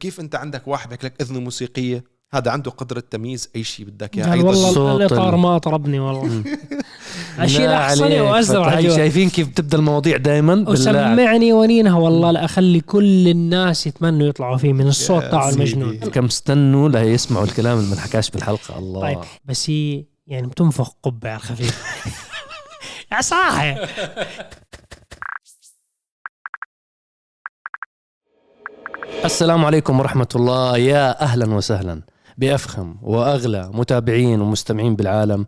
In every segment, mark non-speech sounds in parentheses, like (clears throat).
كيف أنت عندك واحد لك إذن موسيقية هذا عنده قدره تمييز أي شيء بدك إياه والله الاطار ال- ما طربني والله (laughs) اشيل احصني عليك. وأزرع. شايفين كيف تبدأ المواضيع دائما. وسمعني ونينها والله لاخلي كل الناس يتمنوا يطلعوا فيه من الصوت تاعه. المجنون كم استنوا ليسمعوا الكلام اللي ما انحكاش بالحلقة الله طيب بس هي يعني بتنفخ قبه على الخفيف (laughs) يا صاحي السلام عليكم ورحمة الله. يا أهلا وسهلا. بأفخم وأغلى متابعين ومستمعين بالعالم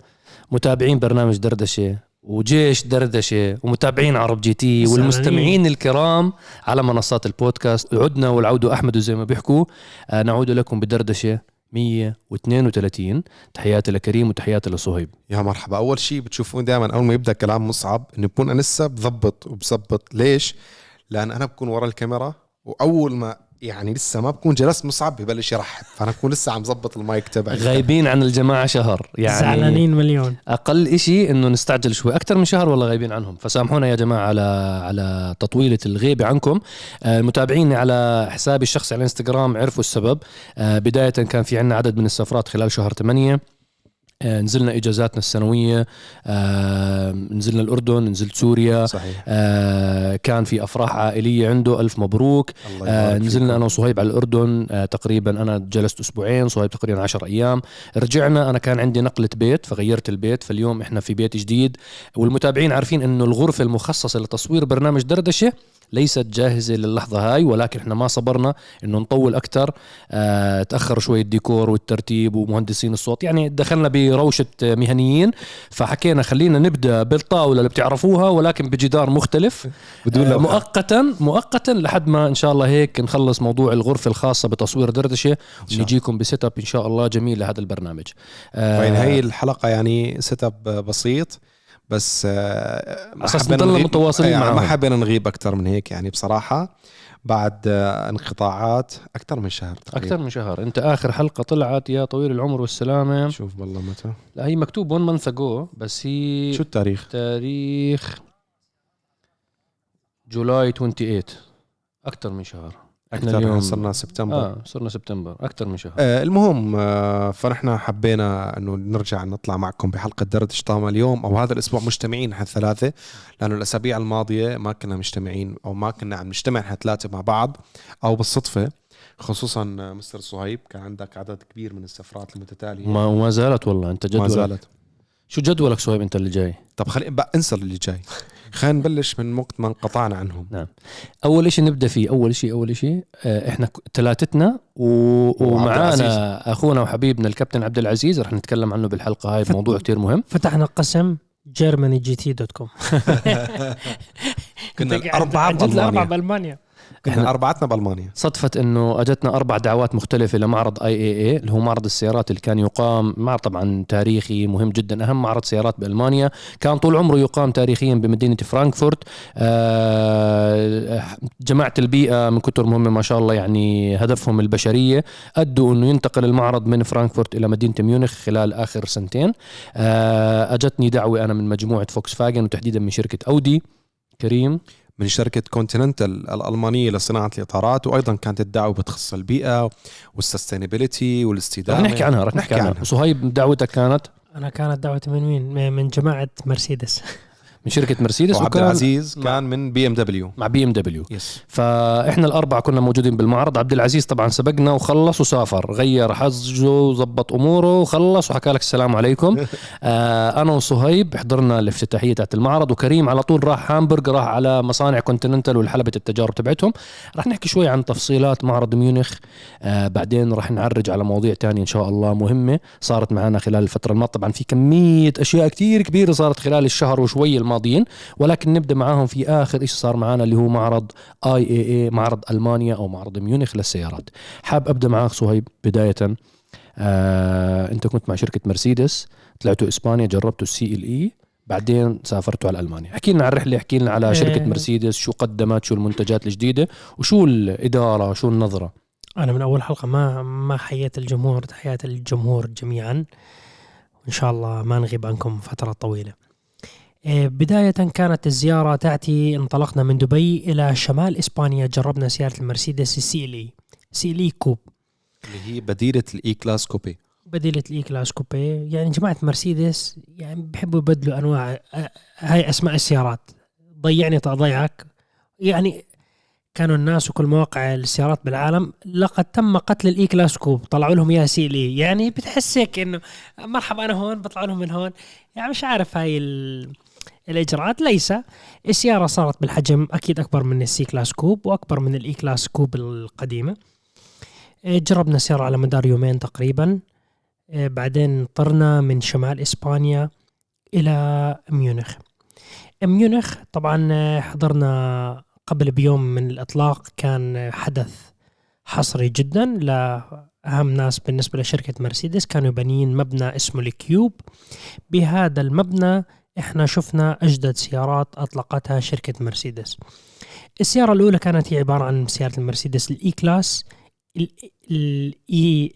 متابعين برنامج دردشة وجيش دردشة ومتابعين عرب جي تي. والمستمعين الكرام على منصات البودكاست. عدنا والعود أحمد زي ما بيحكوا. آه، نعود لكم بدردشة 132 تحياتي لكريم وتحياتي لصهيب. يا مرحبا. أول شيء بتشوفون دائما أول ما يبدأ كلام مصعب إنه بكون أنا لسه بضبط وبظبط ليش؟ لأن أنا بكون ورا الكاميرا وأول ما يعني لسه ما بكون جلست مصعب ببلش يرحب. فأنا بكون لسه عم ظبط المايك تبعي. غايبين عن الجماعة شهر. يعني زعلانين مليون. أقل إشي إنه نستعجل شوي. أكثر من شهر والله غايبين عنهم؟ فسامحونا يا جماعة على على تطويلة الغيبة عنكم. آه، متابعيني على حسابي الشخصي على الإنستغرام عرفوا السبب. آه، بداية كان في عنا عدد من السفرات خلال شهر 8 آه، نزلنا إجازاتنا السنوية آه، نزلنا الأردن نزلت سوريا صحيح. آه، كان في أفراح عائلية عنده ألف مبروك. آه نزلنا. أنا وصهيب على الأردن آه تقريبا أنا جلست أسبوعين صهيب تقريبا 10 أيام. رجعنا أنا كان عندي نقلة بيت فغيرت البيت فاليوم إحنا في بيت جديد. والمتابعين عارفين إنه الغرفة المخصصة لتصوير برنامج دردشة ليست جاهزة للحظة هاي ولكن إحنا ما صبرنا إنه نطول أكثر آه تأخر شوي الديكور والترتيب ومهندسين الصوت. يعني دخلنا بروشة مهنيين فحكينا خلينا نبدأ بالطاولة اللي بتعرفوها ولكن بجدار مختلف. بدون آه،. مؤقتا مؤقتا لحد ما إن شاء الله هيك نخلص موضوع الغرفة الخاصة بتصوير دردشة ونجيكم ب setup إن شاء الله جميل لهذا البرنامج. آه، فإن هي الحلقة يعني setup بسيط. بس آه، ما نضلنا نغيب- متواصلين يعني ما معهم. حبينا نغيب أكثر من هيك يعني بصراحة. بعد آه، انقطاعات أكثر من شهر تقريبا. أكثر من شهر. أنت آخر حلقة طلعت يا طويل العمر والسلامة. شوف والله متى. لا هي مكتوب 1 month ago بس هي شو التاريخ؟ تاريخ جولاي 28 أكثر من شهر. أكثر اليوم صرنا سبتمبر. آه صرنا سبتمبر. أكثر من شهر. آه المهم آه فنحن حبينا إنه نرجع نطلع معكم بحلقة دردش طامه اليوم أو هذا الأسبوع مجتمعين إحنا الثلاثة لأنه الأسابيع الماضية ما كنا مجتمعين أو ما كنا عم نجتمع إحنا ثلاثة مع بعض أو بالصدفة خصوصا آه، مستر صهيب كان عندك عدد كبير من السفرات المتتالية. ما وما زالت والله. أنت ما جدولك زالت. شو جدولك صهيب أنت اللي جاي؟ طب خلي بقى انسى اللي جاي. خلينا نبلش من وقت ما انقطعنا عنهم. أول إشي نبدأ فيه أول إشي أول إشي آه، إحنا ثلاثتنا و... ومعانا أخونا وحبيبنا الكابتن عبد العزيز رح نتكلم عنه بالحلقة هاي بموضوع كتير مهم. فتحنا قسم Germany جي تي dot com. (laughs) كنا (laughs) الأربعة بألمانيا. كنا أربعتنا بألمانيا. صدفت إنه أجتنا أربع دعوات مختلفة لمعرض IAA اللي هو معرض السيارات اللي كان يقام معرض طبعا تاريخي مهم جدا أهم معرض سيارات بألمانيا. كان طول عمره يقام تاريخيا بمدينة فرانكفورت. آه، جماعة البيئة من كتر مهمة ما شاء الله يعني هدفهم البشرية أدوا إنه ينتقل المعرض من فرانكفورت إلى مدينة ميونخ خلال آخر سنتين. آه، أجتني دعوة أنا من مجموعة فوكس فاجن وتحديدا من شركة أودي. كريم؟ من شركة كونتيننتال الألمانية لصناعة الإطارات وأيضا كانت الدعوة بتخص البيئة والسستينابيلتي رح والاستدامة نحكي عنها رح نحكي عنها. صهيب دعوتك كانت؟ أنا كانت دعوتي من مين؟ من جماعة مرسيدس. من شركة مرسيدس وعبد العزيز كان من بي ام دبليو مع بي ام دبليو يس فإحنا الاربعه كنا موجودين بالمعرض. عبد العزيز طبعا سبقنا وخلص وسافر غير حظه وظبط أموره وخلص وحكى لك السلام عليكم. (laughs) آه أنا وصهيب حضرنا الافتتاحية تاعت المعرض وكريم على طول راح هامبورغ راح على مصانع كونتيننتال والحلبة التجارب تبعتهم. راح نحكي شوي عن تفصيلات معرض ميونخ. آه بعدين راح نعرج على مواضيع تانية إن شاء الله مهمة صارت معنا خلال الفترة الماضية. طبعا في كمية أشياء كتير كبيرة صارت خلال الشهر وشوي الماضيين ولكن نبدأ معاهم في آخر شيء صار معنا اللي هو معرض IAA معرض ألمانيا أو معرض ميونخ للسيارات. حاب أبدأ معاك صهيب بداية. آه، أنت كنت مع شركة مرسيدس طلعتوا إسبانيا جربتوا ال CLE بعدين سافرتوا على ألمانيا. احكي لنا عن الرحلة احكي لنا على شركة آه. مرسيدس شو قدمت شو المنتجات الجديدة وشو الإدارة شو النظرة؟ أنا من أول حلقة ما ما حييت الجمهور تحيات الجمهور جميعا. وإن شاء الله ما نغيب عنكم فترة طويلة. إيه، بداية كانت الزيارة تأتي انطلقنا من دبي إلى شمال إسبانيا جربنا سيارة المرسيدس ال CLE CLE coupe. اللي هي بديلة ال E-Class coupe. بديلة ال E-Class coupe. يعني جماعة مرسيدس يعني بيحبوا يبدلوا أنواع أ- هاي أسماء السيارات. ضيعني تضيعك. يعني كانوا الناس وكل مواقع السيارات بالعالم لقد تم قتل ال E-Class coupe. طلعوا لهم اياها CLE يعني بتحس هيك إنه مرحبا أنا هون بطلع لهم من هون. يعني مش عارف هاي ال... الإجراءات ليس. السيارة صارت بالحجم أكيد أكبر من ال C-Class coupe وأكبر من ال E-Class coupe القديمة. إيه، جربنا السيارة على مدار يومين تقريبا. إيه، بعدين طرنا من شمال إسبانيا إلى ميونخ. ميونخ طبعا آه، حضرنا قبل بيوم من الإطلاق كان آه، حدث حصري جدا. لاهم ناس بالنسبة لشركة مرسيدس كانوا بانيين مبنى اسمه ال cube. بهذا المبنى إحنا شفنا أجدد سيارات أطلقتها شركة مرسيدس. السيارة الأولى كانت هي عبارة عن سيارة المرسيدس ال E-Class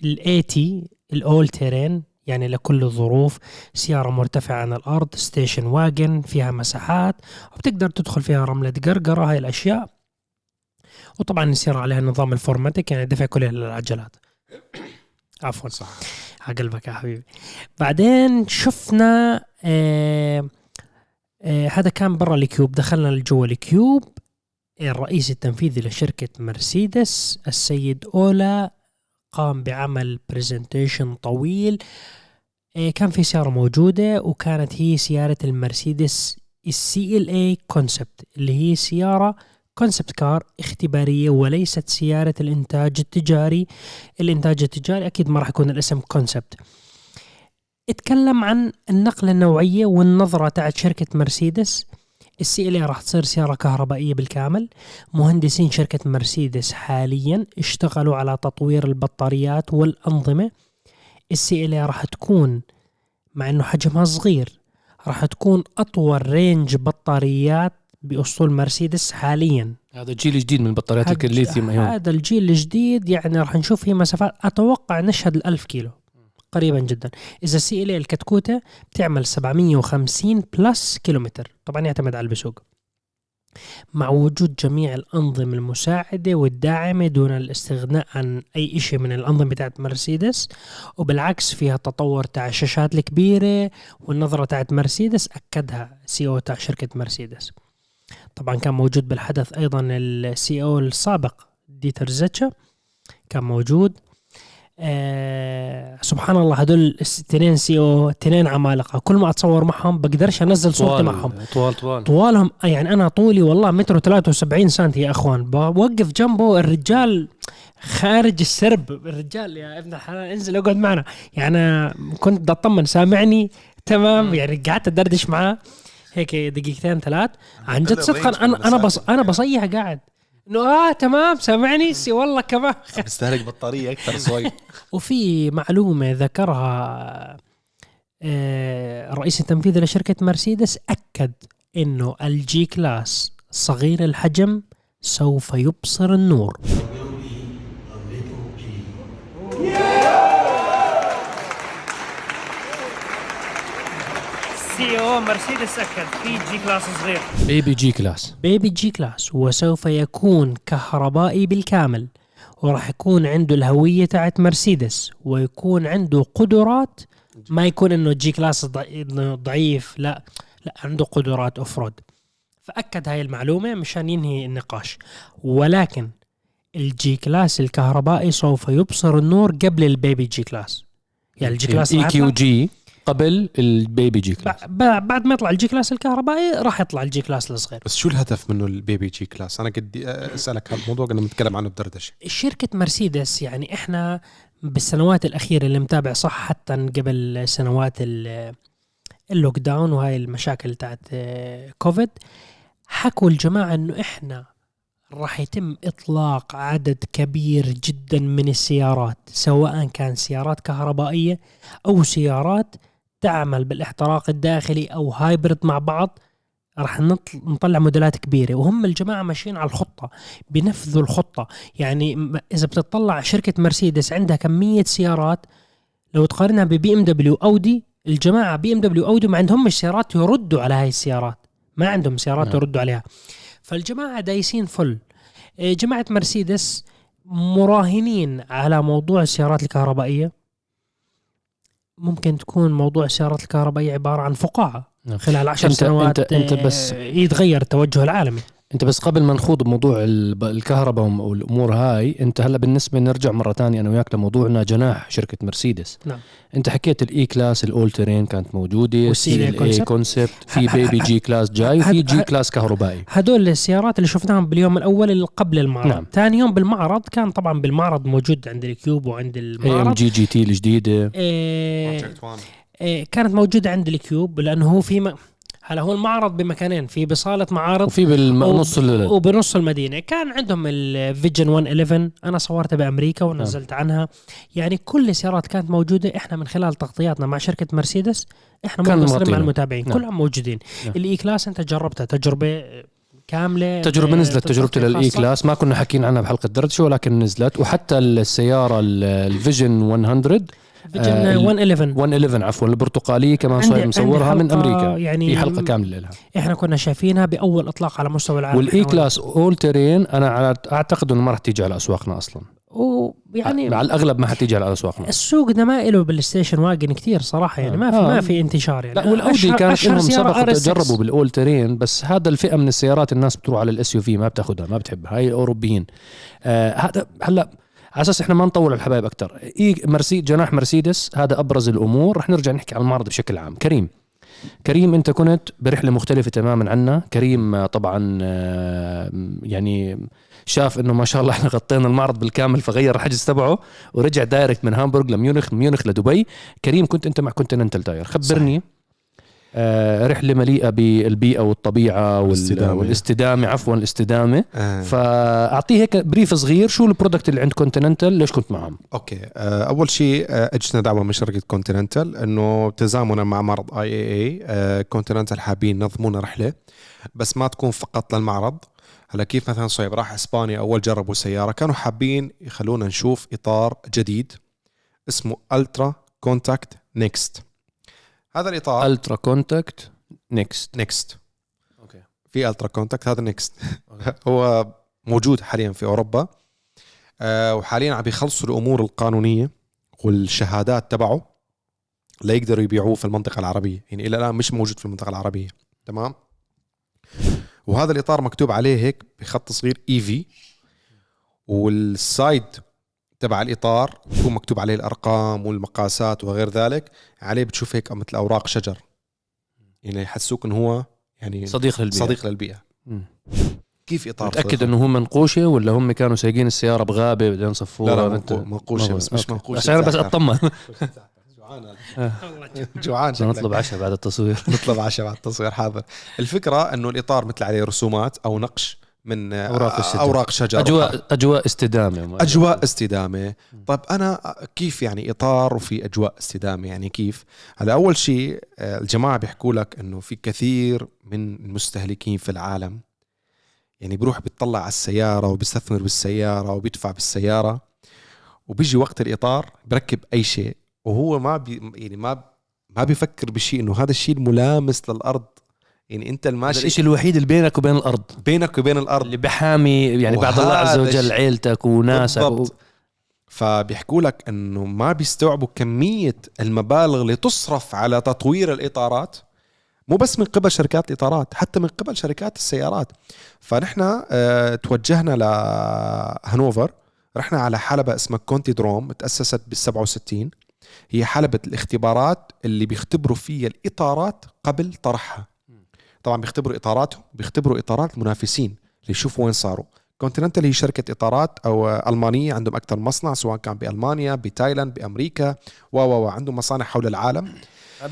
ال AT ال All-Terrain يعني لكل الظروف سيارة مرتفعة عن الأرض station wagon فيها مساحات وبتقدر تدخل فيها رملة قرقرة هاي الأشياء. وطبعا السيارة عليها نظام ال 4MATIC يعني دفع كلها للعجلات. (coughs) عفوا. صح. قلبك يا حبيبي. بعدين شفنا آه آه هذا كان برا ال cube دخلنا لجوا ال cube. الرئيس التنفيذي لشركة مرسيدس السيد أولا قام بعمل presentation طويل آه كان في سيارة موجودة وكانت هي سيارة المرسيدس ال CLA concept اللي هي سيارة concept car اختبارية وليست سيارة الإنتاج التجاري. الإنتاج التجاري أكيد ما راح يكون الاسم concept اتكلم عن النقلة النوعية والنظرة تاعت شركة مرسيدس. ال CLA راح تصير سيارة كهربائية بالكامل. مهندسين شركة مرسيدس حاليا اشتغلوا على تطوير البطاريات والأنظمة. ال CLA راح تكون مع إنه حجمها صغير راح تكون أطول range بطاريات بأسطول مرسيدس حاليا. هذا جيل جديد من بطاريات الليثيوم ايون هذا الجيل الجديد يعني راح نشوف فيه مسافات. أتوقع نشهد الألف كيلو قريبا جدا. إذا CLA الكتكوتة بتعمل 750 plus كيلومتر طبعا يعتمد على اللي بسوق. مع وجود جميع الأنظمة المساعدة والداعمة دون الاستغناء عن أي شيء من الأنظمة بتاعت مرسيدس وبالعكس فيها تطور تاع الشاشات الكبيرة والنظرة تاعت مرسيدس أكدها CEO تاع شركة مرسيدس. طبعا كان موجود بالحدث أيضا ال CEO السابق ديتر زيتشه كان موجود. آه سبحان الله هدول الاثنين CEO اثنين عمالقة. كل ما أتصور معهم بقدرش أنزل صورتي معهم. طوال طوال. طوالهم يعني أنا طولي والله متر و73 سنتي يا أخوان. بوقف جنبه الرجال خارج السرب. الرجال يا ابن الحلال انزل اقعد معنا. يعني كنت بدي اطمن سامعني؟ تمام. يعني قعدت أدردش معاه. هيك دقيقتين ثلاث. عن جد صدقا أنا أنا بص أنا بصيح قاعد. إنه آه تمام سامعني؟ سي والله كمان. بيستهلك بطارية أكثر شوي. (laughs) وفي معلومة ذكرها آه، الرئيس التنفيذي لشركة مرسيدس أكد أنه الجي كلاس صغير الحجم سوف يبصر النور. CEO مرسيدس أكد في G-Class صغير baby G-Class baby G-Class وسوف يكون كهربائي بالكامل وراح يكون عنده الهوية تاعت مرسيدس ويكون عنده قدرات ما يكون إنه G-Class ضعيف لا لا عنده قدرات off-road فأكد هاي المعلومة مشان ينهي النقاش. ولكن ال G-Class الكهربائي سوف يبصر النور قبل ال baby G-Class يعني ال G-Class EQ جي؟ قبل ال baby G-Class بع- بع- بعد ما يطلع ال G-Class الكهربائي راح يطلع ال G-Class الصغير. بس شو الهدف منه ال baby G-Class أنا قد أسألك هذا الموضوع قلنا بنتكلم عنه بدردشة. شركة مرسيدس يعني إحنا بالسنوات الأخيرة اللي متابع صح حتى قبل سنوات ال- ال lockdown وهاي المشاكل تاعت آه، كوفيد حكوا الجماعة إنه إحنا راح يتم إطلاق عدد كبير جدا من السيارات سواء كان سيارات كهربائية أو سيارات تعمل بالاحتراق الداخلي أو hybrid مع بعض راح نطل- نطلع موديلات كبيرة. وهم الجماعة ماشيين على الخطة بنفذوا الخطة. يعني إذا بتطلع شركة مرسيدس عندها كمية سيارات لو تقارنها ببي ام دبليو أودي الجماعة بي ام دبليو أودي ما عندهمش سيارات يردوا على هاي السيارات. ما عندهم سيارات نعم. يردوا عليها. فالجماعة دايسين full إيه، جماعة مرسيدس مراهنين على موضوع السيارات الكهربائية. ممكن تكون موضوع السيارات الكهربائية عبارة عن فقاعة نعم. خلال عشر سنوات أنت آه، بس- يتغير التوجه العالمي انت بس قبل ما نخوض بموضوع الكهرباء والأمور هاي انت هلا بالنسبة نرجع مرة تانية أنا وياك لموضوعنا جناح شركة مرسيدس نعم. انت حكيت ال E-Class ال All-Terrain كانت موجودة وال CLA concept. في baby G-Class جاي وفي G-Class كهربائي هدول السيارات اللي شفناهم باليوم الأول اللي قبل المعرض نعم. ثاني يوم بالمعرض كان طبعا بالمعرض موجود عند ال cube وعند اي ام المعرض جي جي تي الجديدة إيه One. إيه كانت موجودة عند ال cube لأنه هو في م... هلا هو المعرض بمكانين في بصالة معارض وفي بالنص ال- وبنص المدينة كان عندهم ال Vision 111 أنا صورتها بأمريكا ونزلت عنها يعني كل السيارات كانت موجودة إحنا من خلال تغطياتنا مع شركة مرسيدس إحنا كان متصلين مع. المتابعين نعم. كلهم موجودين نعم. ال E-Class أنت جربتها تجربة كاملة تجربة نزلت تجربتي لل E. Class ما كنا حاكيين عنها بحلقة دردشه ولكن نزلت وحتى السيارة ال- ال Vision 100 Vision آه، ال- 111 111 عفوا البرتقالية كمان صاير عندي مصورها من أمريكا يعني في حلقة كاملة لها. إحنا كنا شايفينها بأول إطلاق على مستوى العالم. والإي كلاس أول تيرين أنا أعتقد إنه ما راح تيجي على أسواقنا أصلا. ويعني على الأغلب ما حتيجي على أسواقنا. السوق ده ما له بال station wagon كثير صراحة يعني ما في آه. ما في انتشار يعني. لا والأودي كانت لهم سبق RS6. تجربوا بال All-Terrain بس هذا الفئة من السيارات الناس بتروح على ال SUV ما بتاخذها ما بتحبها هاي الأوروبيين. آه هذا هلا على أساس إحنا ما نطول على الحبايب أكثر إي مرسي جناح مرسيدس هذا أبرز الأمور. رح نرجع نحكي عن المعرض بشكل عام. كريم. كريم أنت كنت برحلة مختلفة تماما عنا. كريم طبعا آه، يعني شاف إنه ما شاء الله إحنا غطينا المعرض بالكامل فغير الحجز تبعه ورجع direct من هامبورغ لميونخ ميونخ لدبي. كريم كنت أنت مع كونتيننتال tire خبرني. آه، رحلة مليئة بالبيئة والطبيعة وال- والاستدامة. والاستدامة عفوا الاستدامة. آه. فأعطيه هيك brief صغير شو ال product اللي عند كونتيننتال ليش كنت معهم؟ okay. آه، أول شيء آه، اجتنا دعوة من شركة كونتيننتال إنه تزامنا مع معرض IAA كونتيننتال حابين ينظمونا رحلة بس ما تكون فقط للمعرض. هلا كيف مثلا صهيب راح إسبانيا أول جربوا سيارة كانوا حابين يخلونا نشوف إطار جديد اسمه UltraContact NXT هذا الإطار. UltraContact NXT NXT okay. في UltraContact هذا NXT (laughs) هو موجود حاليا في أوروبا. آه وحاليا عم يخلصوا الأمور القانونية والشهادات تبعه. ليقدروا يبيعوه في المنطقة العربية. يعني إلى الآن مش موجود في المنطقة العربية. تمام؟ وهذا الإطار مكتوب عليه هيك بخط صغير اي في والسايد تبع الإطار بيكون مكتوب عليه الأرقام والمقاسات وغير ذلك عليه بتشوف هيك مثل أوراق شجر يعني يحسوك إنه هو يعني صديق للبيئة صديق للبيئة مم. كيف إطار متأكد؟ إنه هو منقوشة ولا هم كانوا سايقين السيارة بغابة بعدين صفوها لا لا منقو- منقوشة بس مش. منقوشة (laughs) عشان بس. أطمن جوعان. جوعان. نطلب عشاء بعد التصوير (laughs) نطلب عشاء بعد التصوير حاضر الفكرة إنه الإطار مثل عليه رسومات أو نقش من أوراق الشجر. أوراق شجر اجواء أجواء استدامة. أجواء استدامة. طيب أنا كيف يعني إطار وفي أجواء استدامة؟ يعني كيف؟ هلا أول شيء آه، الجماعة بيحكوا لك إنه في كثير من المستهلكين في العالم يعني بيروح بيطلع على السيارة وبيستثمر بالسيارة وبيدفع بالسيارة وبيجي وقت الإطار بركب أي شيء. وهو ما بي يعني ما ما بيفكر بشيء إنه هذا الشيء الملامس للأرض. يعني انت الماشي الشيء الوحيد اللي بينك وبين الأرض. بينك وبين الأرض. اللي بحامي يعني بعد الله عز وجل عيلتك وناسك و... بالضبط. فبيحكوا لك إنه ما بيستوعبوا كمية المبالغ اللي تصرف على تطوير الإطارات مو بس من قبل شركات الإطارات حتى من قبل شركات السيارات. فنحن آه، توجهنا لهانوفر رحنا على حلبة اسمها كونتي دروم تأسست بال 67 هي حلبة الاختبارات اللي بيختبروا فيها الإطارات قبل طرحها. طبعا بيختبروا إطاراتهم بيختبروا إطارات المنافسين اللي يشوفوا وين صاروا. كونتيننتال هي شركة إطارات أو ألمانية عندهم أكثر مصنع سواء كان بألمانيا بتايلاند بأمريكا و و و عندهم مصانع حول العالم.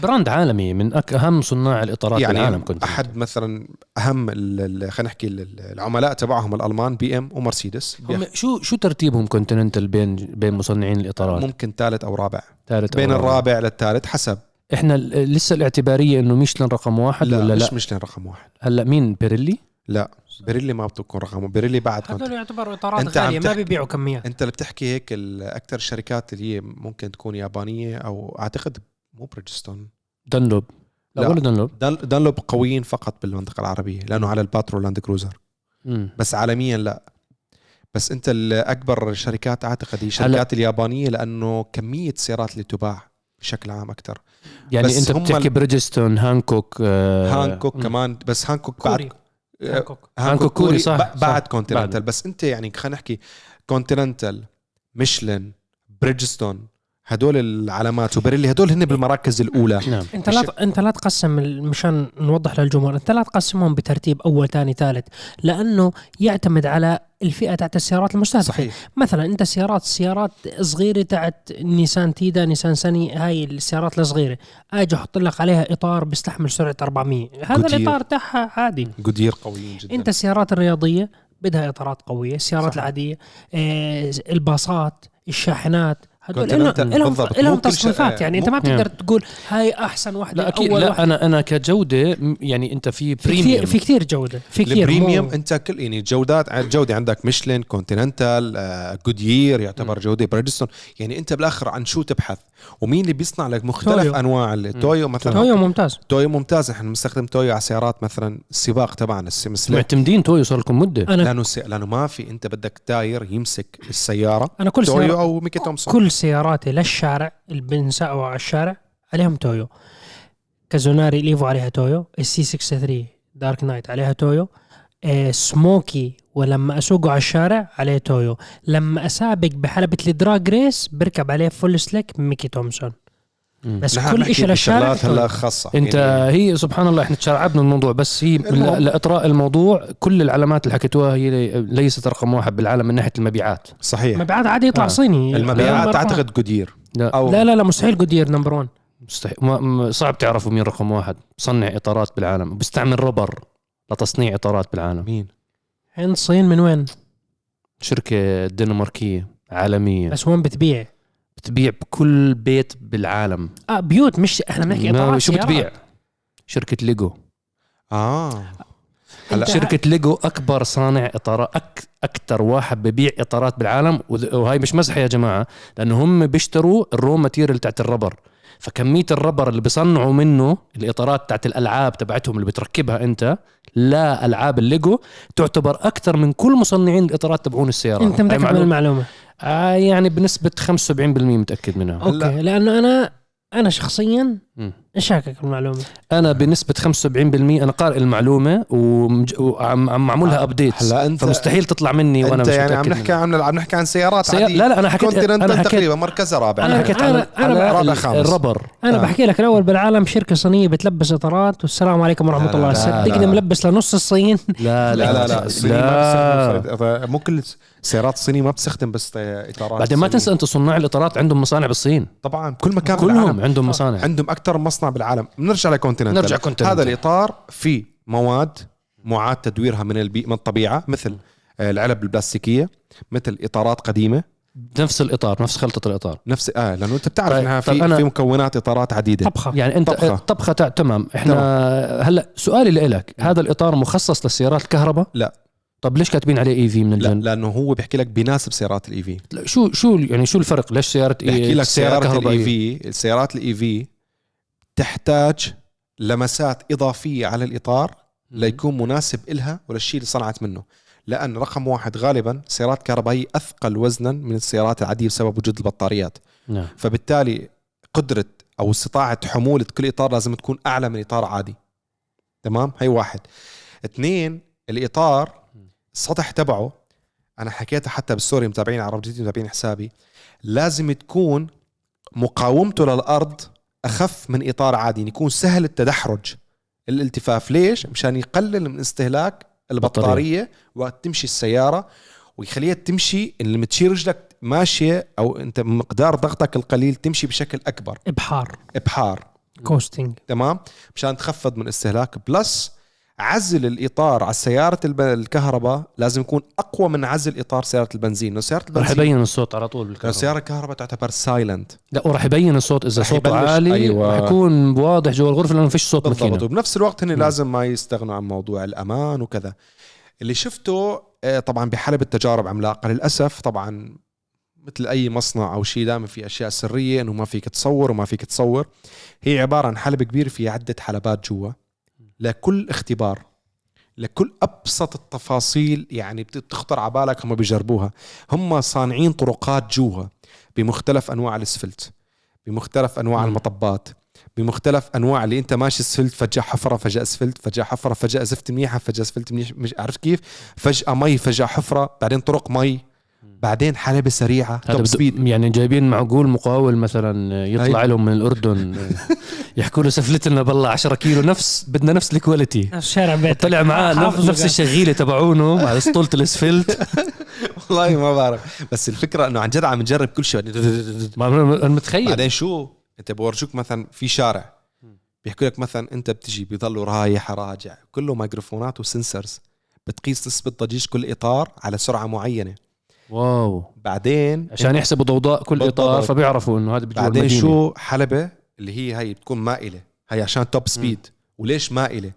brand عالمي من أك... أهم صناع الإطارات يعني بالعالم كنت أحد مثلا أهم خلينا نحكي ال- العملاء تبعهم الألمان بي إم ومرسيدس. هم شو شو ترتيبهم كونتيننتال بين بين مصنعين الإطارات؟ ممكن ثالث أو رابع. ثالث بين أو رابع. الرابع للثالث حسب. إحنا لسه الاعتبارية إنه ميشلان رقم واحد لا ولا مش لا مشلين رقم واحد. هلأ مين؟ بيريلي؟ لا بيريلي ما بتكون رقم بيريلي بعد كنت هذول يعتبروا إطارات غالية ما بيبيعوا كميات أنت اللي بتحكي هيك أكثر الشركات اللي هي ممكن تكون يابانية أو أعتقد مو بريدجستون دانلوب لا, لا. ولا دانلوب دان- دانلوب قويين فقط بالمنطقة العربية لأنه على الباترو لاند كروزر مم. بس عالميا لا. بس أنت الأكبر الشركات أعتقد هي الشركات اليابانية لأنه كمية السيارات اللي تباع. بشكل عام أكثر يعني بس أنت هم بتحكي بريدجستون هانكوك آه، هانكوك مم. كمان بس هانكوك كوري بعد هانكوك. هانكوك كوري، صح،. بعد كونتيننتال بعد. بس أنت يعني خلينا نحكي كونتيننتال ميشلين بريدجستون هدول العلامات وبريلي هدول هن بالمراكز الأولى. نعم. انت لا انت لا تقسم مشان نوضح للجمهور انت لا تقسمهم بترتيب أول ثاني ثالث لأنه يعتمد على الفئة تاعت السيارات المستهدفة. صحيح. مثلا انت سيارات سيارات صغيرة تاعت نيسان تيدا نيسان سني هاي السيارات الصغيرة. أجي أحط لك عليها إطار بيستحمل سرعة 400 هذا كتير. الإطار تاعها عادي. جودير قويين جدا. انت السيارات الرياضية بدها إطارات قوية السيارات صح. العادية آه الباصات الشاحنات هدول Continental. لهم لهم تصنيفات. يعني أنت ما بتقدر نعم. تقول هاي أحسن وحده لا أكيد أول لا. واحدة. أنا أنا كجودة م- يعني أنت في في كثير premium في كثير جودة. في كثير ال premium مو- أنت كل يعني جودات الجوده عندك ميشلين كونتيننتال آه، جودير يعتبر جودة بريدجستون. يعني أنت بالآخر عن شو تبحث؟ ومين اللي بيصنع لك مختلف تويو. أنواع التويو مثلا؟ تويو ممتاز. تويو ممتاز. إحنا بنستخدم تويو على سيارات مثلا السباق تبعنا السمسلة معتمدين تويو صار لكم مدة. أنا لأنه سي... لأنه ما في أنت بدك tire يمسك السيارة. أنا كل تويو سيارة أو ميكي تومسون. كل سياراتي للشارع اللي بنساقوا على الشارع عليهم تويو كازوناري ليفو عليها تويو ال C 63 Dark Knight عليها تويو آه سموكي ولما أسوقه على الشارع عليه تويو لما أسابق بحلبة ال drag race بركب عليه full slick ميكي تومسون. بس كل شيء للشارع هلا. خاصة. أنت يعني هي سبحان الله إحنا تشعبنا الموضوع بس هي. ل- لإطراء الموضوع كل العلامات اللي حكيتوها هي لي- ليست رقم واحد بالعالم من ناحية المبيعات. صحيح. مبيعات عادي يطلع آه. صيني. المبيعات اعتقد جودير لا. أو لا لا لا مستحيل Goodyear number 1 مستحيل. ما صعب تعرفوا مين رقم واحد. بصنع إطارات بالعالم. بيستعمل rubber لتصنيع إطارات بالعالم. مين؟ هند الصين من وين؟ شركة دنماركية عالمية. بس وين بتبيع؟ بتبيع بكل بيت بالعالم. آه بيوت مش إحنا بنحكي ما اطارات شو سيارات. بتبيع؟ شركة ليجو. آه. هلا شركة ليجو أكبر صانع إطارات أك أكثر واحد ببيع إطارات بالعالم وذ- وهي مش مزحة يا جماعة لأنه هم بيشتروا ال raw material تاعت ال rubber. فكمية ال rubber اللي بيصنعوا منه الإطارات تاعت الألعاب تبعتهم اللي بتركبها أنت لا ألعاب الليجو تعتبر أكثر من كل مصنعين الإطارات تبعون السيارات أنت متأكد من المعلومة؟ آه يعني بنسبة 75% متأكد منها أوكي لأنه أنا أنا شخصيا. شاكك بالمعلومه أنا بنسبة 75% أنا قارئ المعلومة وعم عم معمولها updates هلا انت فمستحيل تطلع مني وأنا أنت مش يعني عم نحكي. عن عم نحكي عن سيارات سيار... عادية. لا لا أنا حكيت أنا كونتيننتال حكيت تقريبا مركزها رابع. أنا أنا- حكيت أنا- على, أنا على رابع خامس. ال rubber. أنا آه. بحكي لك الأول بالعالم شركة صينية بتلبس إطارات والسلام عليكم ورحمة لا، الله. لا، صدقني لا. ملبس لنص الصين. لا لا لا لا الصيني ما لا. بتستخدم مو كل السيارات الصينيه ما بتستخدم بس إطارات بعدين ما صينية. تنسى انت صناع الإطارات عندهم مصانع بالصين. طبعا كل مكان كلهم عندهم مصانع. عندهم أكثر مصنع بالعالم. بنرجع لكونتيننتال. نرجع Continental. هذا الإطار فيه مواد معاد تدويرها من البي... من الطبيعة مثل آه، العلب البلاستيكية مثل إطارات قديمة. نفس الإطار نفس خلطة الإطار. نفس آه لأنه أنت بتعرف طيب، إنها طب في أنا- في مكونات إطارات عديدة. طبخة. يعني أنت طبخة. طبخة تاع تمام. إحنا هلأ سؤالي لك هذا الإطار مخصص للسيارات الكهرباء؟ لا. طب ليش كاتبين عليه EV من لا الجنب لأنه هو بيحكي لك بيناسب سيارات ال EV لا شو شو يعني شو الفرق؟ ليش سيارة بحكي لك سيارة ال EV السيارات ال EV تحتاج لمسات إضافية على الإطار ليكون مناسب إلها وللشيء اللي صنعت منه. لأن رقم واحد غالبا سيارات كهربائية أثقل وزنا من السيارات العادية بسبب وجود البطاريات. نعم. فبالتالي قدرة أو استطاعة حمولة كل إطار لازم تكون أعلى من إطار عادي. تمام؟ هي واحد. اثنين الإطار السطح تبعه أنا حكيتها حتى بالسوري متابعين عرب جديد متابعين حسابي لازم تكون مقاومته للأرض أخف من إطار عادي يعني يكون سهل التدحرج. الالتفاف ليش؟ مشان يقلل من استهلاك البطارية وقت تمشي السيارة ويخليها تمشي اللي متشي رجلك ماشية أو أنت مقدار ضغطك القليل تمشي بشكل أكبر. إبحار. إبحار. coasting تمام؟ مشان تخفض من استهلاك. plus عزل الإطار على سيارة. الكهرباء لازم يكون أقوى من عزل إطار سيارة البنزين. لأنه سيارة البنزين يبين الصوت على طول بالكهرباء. سيارة الكهرباء تعتبر سايلنت لا وراح يبين الصوت إذا رح صوته عالي أيوة. راح يكون واضح جوا الغرفة لأنه فيش صوت بالضبط. ماكينه وبنفس الوقت هن. لازم ما يستغنوا عن موضوع الأمان وكذا. اللي شفته آه، طبعا بحلب التجارب عملاقة. للأسف طبعا مثل أي مصنع أو شيء دائما في أشياء سرية إنه ما فيك تصور وما فيك تصور. هي عبارة عن حلب كبير في عدة حلبات جوا. لكل اختبار لكل أبسط التفاصيل يعني بت- بتخطر على بالك هم بيجربوها. هم صانعين طرقات جوا بمختلف أنواع الأسفلت بمختلف أنواع مم. المطبات بمختلف أنواع اللي أنت ماشي أسفلت فجأة حفرة فجأة أسفلت فجأة حفرة فجأة زفت منيحة فجأة أسفلت منيح مش عارف كيف؟ فجأة مي فجأة حفرة بعدين طرق مي. بعدين حلبة سريعة. توب سبيد يعني جايبين معقول مقاول مثلا يطلع. لهم من الأردن (laughs) يحكوا له سفلت لنا بالله 10 كيلو نفس بدنا نفس ال quality (laughs) نفس شارع بيتك. طلع معاه نفس, حافظه نفس قال. الشغيلة تبعونهم على اسطوله الاسفلت والله ما بعرف. بس الفكرة إنه عن جد عم نجرب كل شيء ما أنا متخيل. بعدين شو؟ أنت بورجوك مثلا في شارع. بيحكوا لك مثلا أنت بتجي بيضلوا رايح راجع. كله ميكروفونات و sensors. بتقيس نسبة ضجيج كل إطار على سرعة معينة. واو. بعدين عشان يحسبوا ضوضاء كل بالضبط. إطار فبيعرفوا إنه هذا بجوا بعدين المدينة. شو حلبة؟ اللي هي هي بتكون مائلة. هي عشان top speed وليش مائلة؟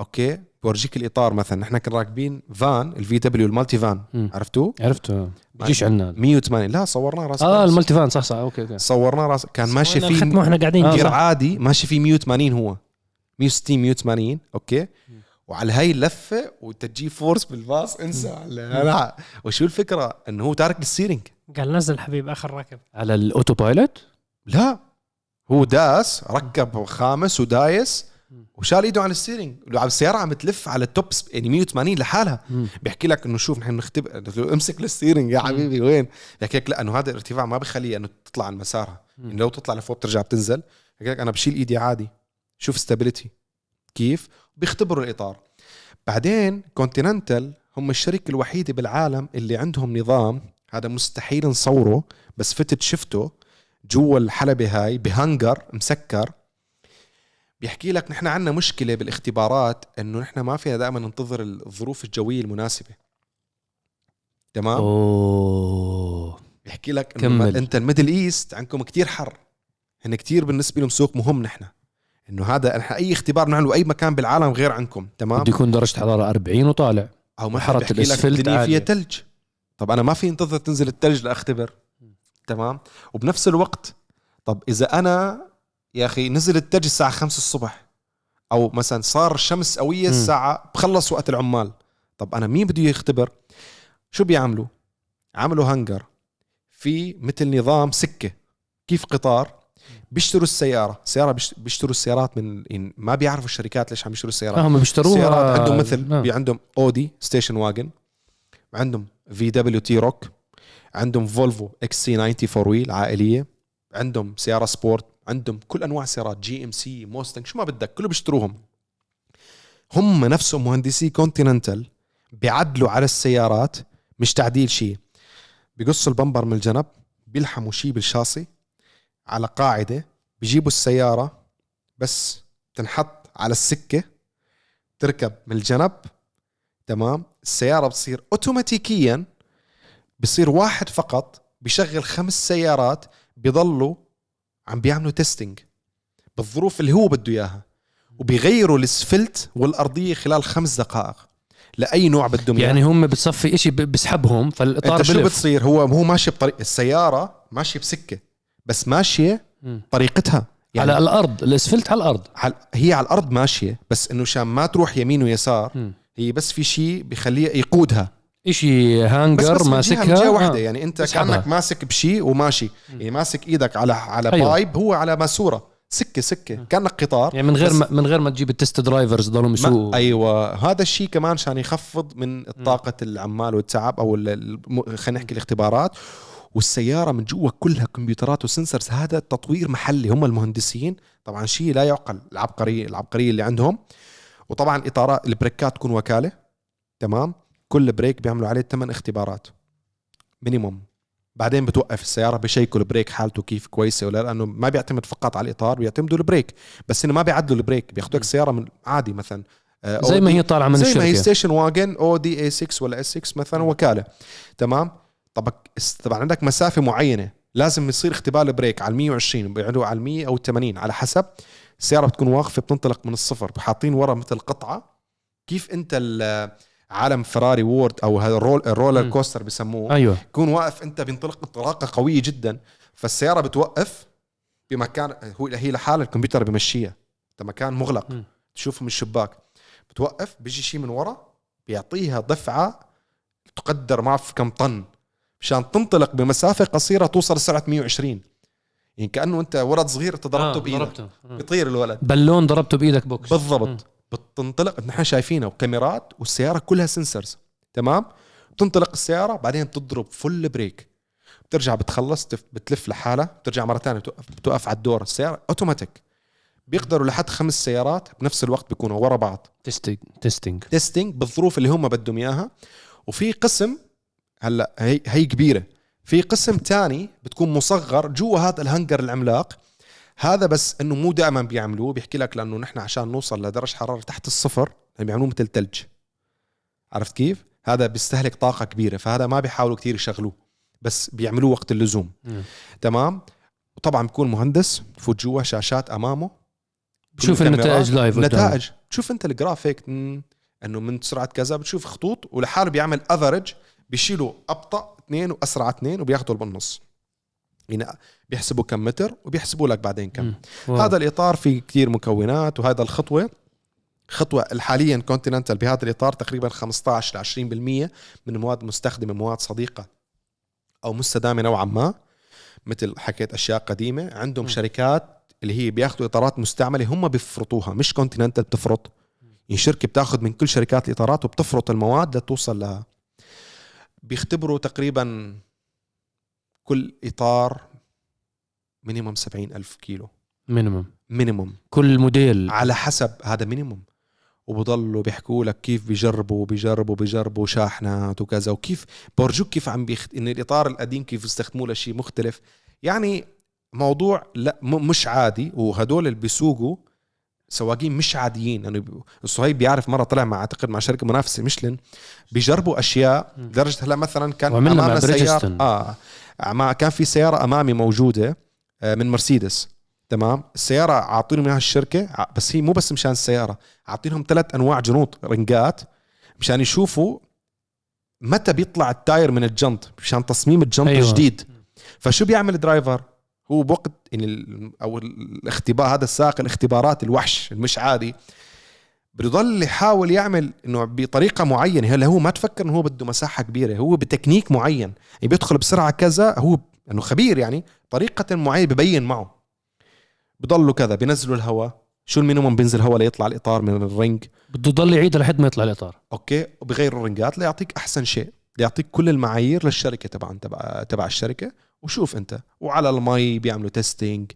okay بورجيك الإطار مثلا. نحن كنا راكبين van ال VW ال Multivan. عرفتوه عرفته. بيجيش عندنا 180 لا صورناه راس آه كاس. الملتي فان صح صح okay okay. صورناه راس. كان ماشي فيه وإحنا قاعدين آه،. عادي. ماشي فيه 180 هو. 160 180 okay. وعلى هاي اللفة وتجي force بالباص انسى. لا لا. وشو الفكرة؟ إنه هو تارك ال steering قال نزل حبيب آخر راكب على ال autopilot لا. هو داس ركب خامس ودايس وشال إيده عن ال steering على السيارة عم تلف على ال top sp- يعني 180 لحالها. مم. بيحكي لك إنه شوف نحن نختبر لو امسك ال steering يا حبيبي وين؟ بيحكي لك لا إنه هذا الارتفاع ما بخليها إنه تطلع عن مسارها. يعني لو تطلع لفوق بترجع بتنزل. بيحكي لك أنا بشيل إيدي عادي. شوف stability كيف؟ بيختبروا الإطار. بعدين كونتيننتال هم الشركة الوحيده بالعالم اللي عندهم نظام هذا مستحيل نصوره بس فتت شفته جوا الحلبة هاي بهنجر مسكر. بيحكي لك نحن عندنا مشكلة بالاختبارات إنه نحن ما فينا دائما ننتظر الظروف الجوية المناسبة. تمام؟ أوه. بيحكي لك إنه إنت ال Middle East عندكم كتير حر. هن كتير بالنسبة لهم سوق مهم نحن. إنه هذا نحن أي اختبار نعمله اي مكان بالعالم غير عندكم تمام؟ بده يكون درجة حرارة 40 وطالع. أو بحكي لك الأسفلت الدنيا فيها. تلج. طب أنا ما في انتظر تنزل التلج لأختبر تمام؟ وبنفس الوقت طب إذا أنا يا أخي نزل التلج الساعة 5 الصبح أو مثلا صار الشمس قوية. الساعة بخلص وقت العمال طب أنا مين بده يختبر؟ شو بيعملوا؟ عملوا هنجر في مثل نظام سكة. كيف قطار؟ بيشتروا السيارة. سيارة بيش- بيشتروا السيارات من ما بيعرفوا الشركات ليش عم يشتروا السيارات. هم بيشتروها. سيارات عندهم مثل. بي عندهم Audi station wagon عندهم VW T-Roc عندهم Volvo XC 90 four wheel عائلية عندهم سيارة sport عندهم كل أنواع السيارات GMC Mustang شو ما بدك كله بيشتروهم. هم نفسهم مهندسي كونتيننتال بيعدلوا على السيارات مش تعديل شيء. بيقصوا ال bumper من الجنب بيلحموا شيء بالشاصي على قاعدة بيجيبوا السيارة بس تنحط على السكة تركب من الجنب تمام؟ السيارة بتصير اوتوماتيكيا بصير واحد فقط بيشغل خمس سيارات بيضلوا عم بيعملوا testing بالظروف اللي هو بده إياها وبيغيروا الاسفلت والأرضية خلال خمس دقائق. لأي نوع بدهم يعني هم بتصفي إشي ب- بسحبهم فالإطار أنت شو بتصير؟ هو هو ماشي بطريق السيارة ماشية بسكة. بس ماشية. طريقتها. يعني على الأرض الأسفلت على الأرض. على هي على الأرض ماشية بس إنه شان ما تروح يمين ويسار. هي بس في شيء بخليها يقودها. بس hanger بس جهة- من جهة ماسكها واحدة. يعني أنت. كأنك ماسك بشيء وماشي. يعني ماسك إيدك على على أيوة. pipe هو على ماسورة. سكة سكة. كأنك قطار يعني من غير بس ما من غير ما تجيب ال test drivers ضلوا يسوقوا. أيوه. هذا الشيء كمان عشان يخفض من طاقة العمال والتعب أو خلينا نحكي الاختبارات. والسيارة من جوا كلها كمبيوترات و sensors هذا تطوير محلي. هم المهندسين طبعا شيء لا يعقل. العبقريه العبقرية اللي عندهم. وطبعا الاطارات ال brakeات تكون وكالة. تمام؟ كل brake بيعملوا عليه ثمان اختبارات. minimum بعدين بتوقف السيارة بشيكوا ال brake حالته كيف كويسة ولا لا، لأنه ما بيعتمد فقط على الإطار بيعتمدوا ال brake. بس إنه ما بيعدلوا ال brake بياخذوا لك سيارة من عادي مثلا. آه، زي ما هي طالعة من زي ما هي الشركة. station wagon أو A6 ولا S6 مثلا وكالة. تمام؟ طب طبعا عندك مسافة معينة لازم يصير اختبار ال brake على 120 بيعلوا على 100 أو 80 على حسب السياره بتكون واقفة بتنطلق من الصفر حاطين ورا مثل قطعة كيف أنت ال- عالم فراري وورد أو هذا ال roll ال roller. coaster بسموه أيوه يكون واقف أنت بينطلق انطلاقه قوية جدا فالسيارة بتوقف بمكان هو هي لحالها الكمبيوتر بمشيها انت مكان مغلق. تشوفه من الشباك بتوقف بيجي شيء من ورا بيعطيها دفعة تقدر ما في كم طن مشان تنطلق بمسافة قصيرة توصل لسرعه 120 يعني كأنه أنت ولد صغير انت ضربته آه، بإيدك. ضربته. مم. بيطير الولد. بالون ضربته بإيدك box. بالضبط. بتنطلق نحن شايفينها وكاميرات والسيارة كلها sensors. تمام؟ بتنطلق السيارة بعدين بتضرب full brake بترجع بتخلص بتلف لحالها بترجع مرة ثانية بتوقف بتوقف على الدور. السيارة اوتوماتيك بيقدروا لحد خمس سيارات بنفس الوقت بيكونوا ورا بعض. testing testing testing بالظروف اللي هم بدهم إياها. وفي قسم هلا هي هي كبيرة في قسم تاني بتكون مصغر جوا هذا ال hanger العملاق هذا بس إنه مو دائما بيعملوه بيحكي لك لأنه نحن عشان نوصل لدرجة حرارة تحت الصفر بيعملوه مثل ثلج عرفت كيف؟ هذا بيستهلك طاقة كبيرة فهذا ما بيحاولوا كتير يشغلوه بس بيعملوه وقت اللزوم مم. تمام وطبعا بيكون مهندس بفوت جوا شاشات أمامه بشوف النتائج. live. نتائج تشوف أنت الجرافيك إنه من سرعه كذا بتشوف خطوط ولحاله بيعمل average بيشيلوا أبطأ اثنين وأسرع اثنين وبياخذوا بالنص يعني بيحسبوا كم متر وبيحسبوا لك بعدين كم. هذا الإطار فيه كثير مكونات وهذا الخطوة خطوة حاليا كونتيننتال بهذا الإطار تقريبا 15 ل 20% من المواد المستخدمه مواد صديقة أو مستدامة نوعا ما مثل حكيت أشياء قديمة. عندهم م. شركات اللي هي بياخذوا إطارات مستعملة هم بيفرطوها مش كونتيننتال بتفرط. يعني شركة بتاخذ من كل شركات الإطارات وبتفرط المواد لتوصل لها بيختبروا تقريبا كل إطار minimum 70 ألف كيلو. minimum minimum كل موديل. على حسب هذا minimum وبضلوا بيحكوا لك كيف بيجربوا بيجربوا بيجربوا شاحنات وكذا وكيف بورجوك كيف عم بيخت... إن الإطار القديم كيف يستخدموه لشيء مختلف. يعني موضوع لا م... مش عادي وهدول اللي بيسوقوا سواقين مش عاديين يعني ب- الصهيب بيعرف مرة طلع مع أعتقد مع شركة منافسة ميشلين بيجربوا أشياء. لدرجة هلا مثلا كان أمامنا بريدجستون. آه مع كان في سيارة أمامي موجودة آه، من مرسيدس تمام السيارة عاطينهم اياها الشركة بس هي مو بس مشان السيارة عاطينهم ثلاث أنواع جنوط ringات مشان يشوفوا متى بيطلع ال tire من الجنط مشان تصميم الجنط أيوة. أيوة. جديد فشو بيعمل ال driver هو بوقت يعني ال- أو الاختبار هذا السائق الاختبارات الوحش المش عادي. بيضل يحاول يعمل إنه بطريقة معينة. هلا هو ما تفكر إنه هو بده مساحة كبيرة هو بتكنيك معين. يعني بيدخل بسرعة كذا هو إنه خبير يعني طريقة معينة ببين معه. بضلوا كذا بينزلوا الهواء شو ال minimum بينزل هواء ليطلع الإطار من ال ring بده يضل يعيد لحد ما يطلع الإطار. okay وبغيروا ال ringات ليعطيك أحسن شيء. ليعطيك كل المعايير للشركة تبع تبع تبع الشركة. وشوف انت. وعلى المي بيعملوا testing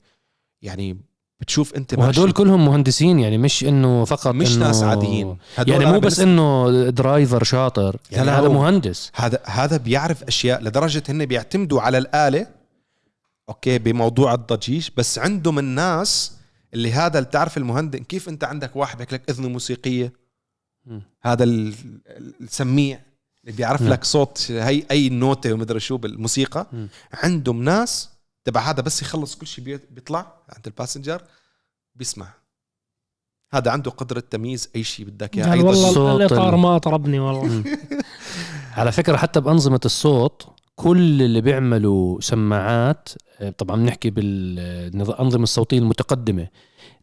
يعني بتشوف انت وهدول. كلهم مهندسين يعني مش إنه فقط مش إنه ناس عاديين يعني مو بس إنه driver شاطر يعني لا، هذا مهندس. هذا هذا بيعرف أشياء لدرجة هن بيعتمدوا على الآلة. okay بموضوع الضجيج. بس عندهم الناس اللي هذا اللي تعرف المهندس كيف أنت عندك واحد بيحكي لك إذن موسيقية؟ مم. هذا ال- السميع. اللي بيعرف نعم. لك صوت هي أي نوتة ومدري شو بالموسيقى مم. عندهم ناس تبع هذا بس يخلص كل شيء بي- بيطلع عند ال passenger بيسمع هذا عنده قدرة تمييز أي شيء بدك أي ضجيج. والله الصوت الاطار ال- ما طربني والله على فكرة حتى بأنظمة الصوت كل اللي بيعملوا سماعات طبعا بنحكي بالانظمه الصوتية المتقدمة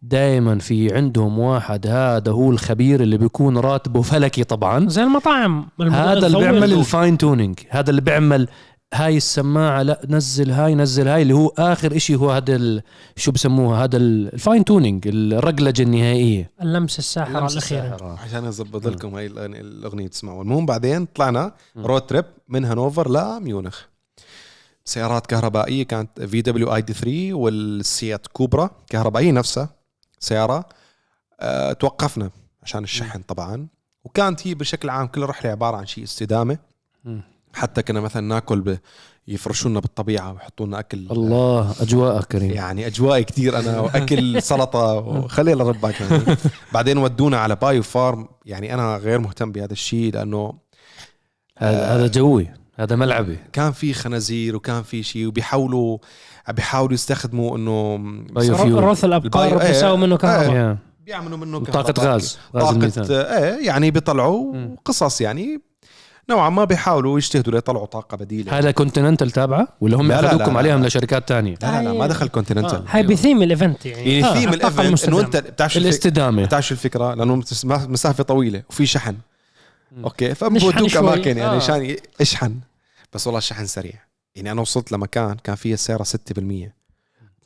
دائما في عندهم واحد هذا هو الخبير اللي بيكون راتبه فلكي طبعا. زي المطاعم هذا اللي بيعمل. ال fine tuning هذا اللي بيعمل هاي السماعة لا نزل هاي نزل هاي اللي هو آخر إشي هو هذا ال- شو بسموها هذا ال- ال fine tuning الرقلجة النهائية. اللمسه الساحرة اللمسة الأخيرة. عشان أظبط لكم هاي الأغنية- الأغنية تسمعوا المهم بعدين طلعنا. road trip من هانوفر لميونخ سيارات كهربائية كانت في VW ID 3 والسيات كوبرا كهربائية نفسها. سيارة أه توقفنا عشان الشحن طبعا. وكانت هي بشكل عام كل رحلة عبارة عن شيء استدامة. حتى كنا مثلا نأكل ب... يفرشوا لنا بالطبيعة ويحطوا لنا اكل الله أجواء كريم يعني أجواء كتير أنا (laughs) وأكل سلطة وخلي لربك يعني (laughs) بعدين ودونا على بايو فارم. يعني أنا غير مهتم بهذا الشيء لأنه هذا هذا جوي هذا ملعبي. كان في خنازير وكان في شيء وبيحاولوا بيحاولوا يستخدموا إنه. رث الأبقار إيه، بيساوي منه كهرباء يا. بيعملوا منه طاقة كهرباء. غاز غاز طاقة إيه يعني بيطلعوا. قصص يعني نوعا ما بيحاولوا يجتهدوا ليطلعوا طاقة بديلة هذا كونتيننتال تابعة ولا هم اخذوكم عليهم. لشركات تانية لا لا, لا ما دخل كونتيننتال هاي ب theme ال event يعني يعني آه، ثيم الطاقة ال event إنه. أنت بتعرف الاستدامة بتعرف شو الفكرة لأنه مس- مسافة طويلة وفي شحن okay فبودوك. أماكن يعني آه. عشان اشحن بس والله الشحن سريع يعني أنا وصلت لمكان كان فيها السياره 6%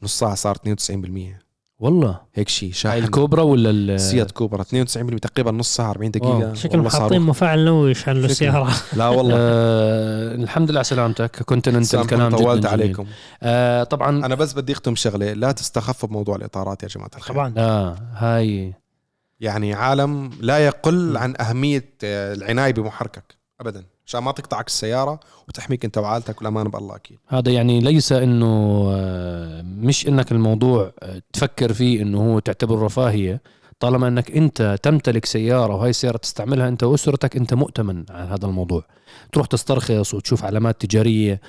نص ساعة صارت 92% والله. هيك شيء هاي شاحن الكوبرا ولا ال- سيات كوبرا. 92% تقريبا نص ساعة 40 دقيقة. شكلهم والله حاطين. مفاعل نووي يشعل له فكرة. السيارة. (laughs) لا والله. آه الحمد لله على سلامتك. كونتيننتال سامحوني كلام جدا طولت جميل. عليكم. آه طبعا أنا بس بدي أختم شغلة. لا تستخفوا بموضوع الإطارات يا جماعة الخير. طبعا. آه هاي. يعني عالم لا يقل عن أهمية آه، العناية بمحركك. ابدا. عشان ما تقطعك السيارة وتحميك انت وعائلتك والأمان بالله أكيد. هذا يعني ليس إنه آه، مش إنك الموضوع آه، تفكر فيه إنه هو تعتبره رفاهية. طالما أنك أنت تمتلك سيارة وهي السيارة تستعملها أنت وأسرتك أنت مؤتمن على هذا الموضوع. تروح تسترخص وتشوف علامات تجارية.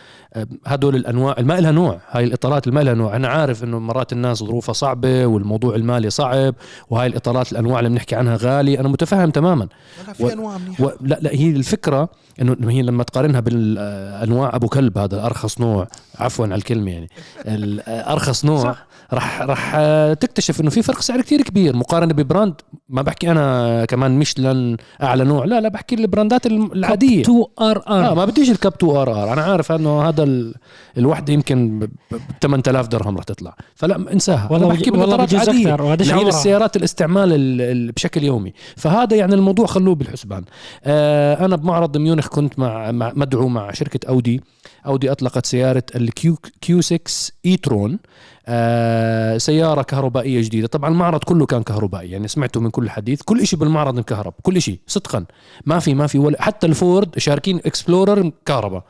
هدول الأنواع ما لها نوع. هاي الاطارات ما لها نوع. أنا عارف إنه مرات الناس ظروفها صعبة والموضوع المالي صعب وهاي الاطارات الأنواع اللي بنحكي عنها غالي أنا متفهم تماما. لا و- في أنواع منيحه و... لا لا هي الفكرة إنه إنه هي لما تقارنها بالأنواع أبو كلب هذا أرخص نوع. عفوا على الكلمة يعني. أرخص نوع. صح. راح راح تكتشف إنه في فرق سعر كتير كبير مقارنة ب brand ما بحكي أنا كمان ميشلان أعلى نوع لا لا بحكي ال brandات العادية. 2 RR. ما بديش ال Cup 2 RR. أنا عارف إنه هذا ال... الوحدة يمكن ب ب- 8000 درهم راح تطلع. فلا انساها. والله بحكي. أكثر، وهذاش اللي هي عمرها. للسيارات الاستعمال ال- ال- بشكل يومي. فهذا يعني الموضوع خلوه بالحسبان. آه أنا بمعرض ميونخ كنت مع, مع مدعو مع شركة أودي. أودي أطلقت سيارة ال Q Q6 e-tron آه سيارة كهربائية جديدة. طبعا المعرض كله كان كهربائي يعني سمعته من كل حديث. كل شيء بالمعرض مكهرب كل شيء صدقا. ما في ما في ولا حتى الفورد شاركين إكسبلورر كهرباء.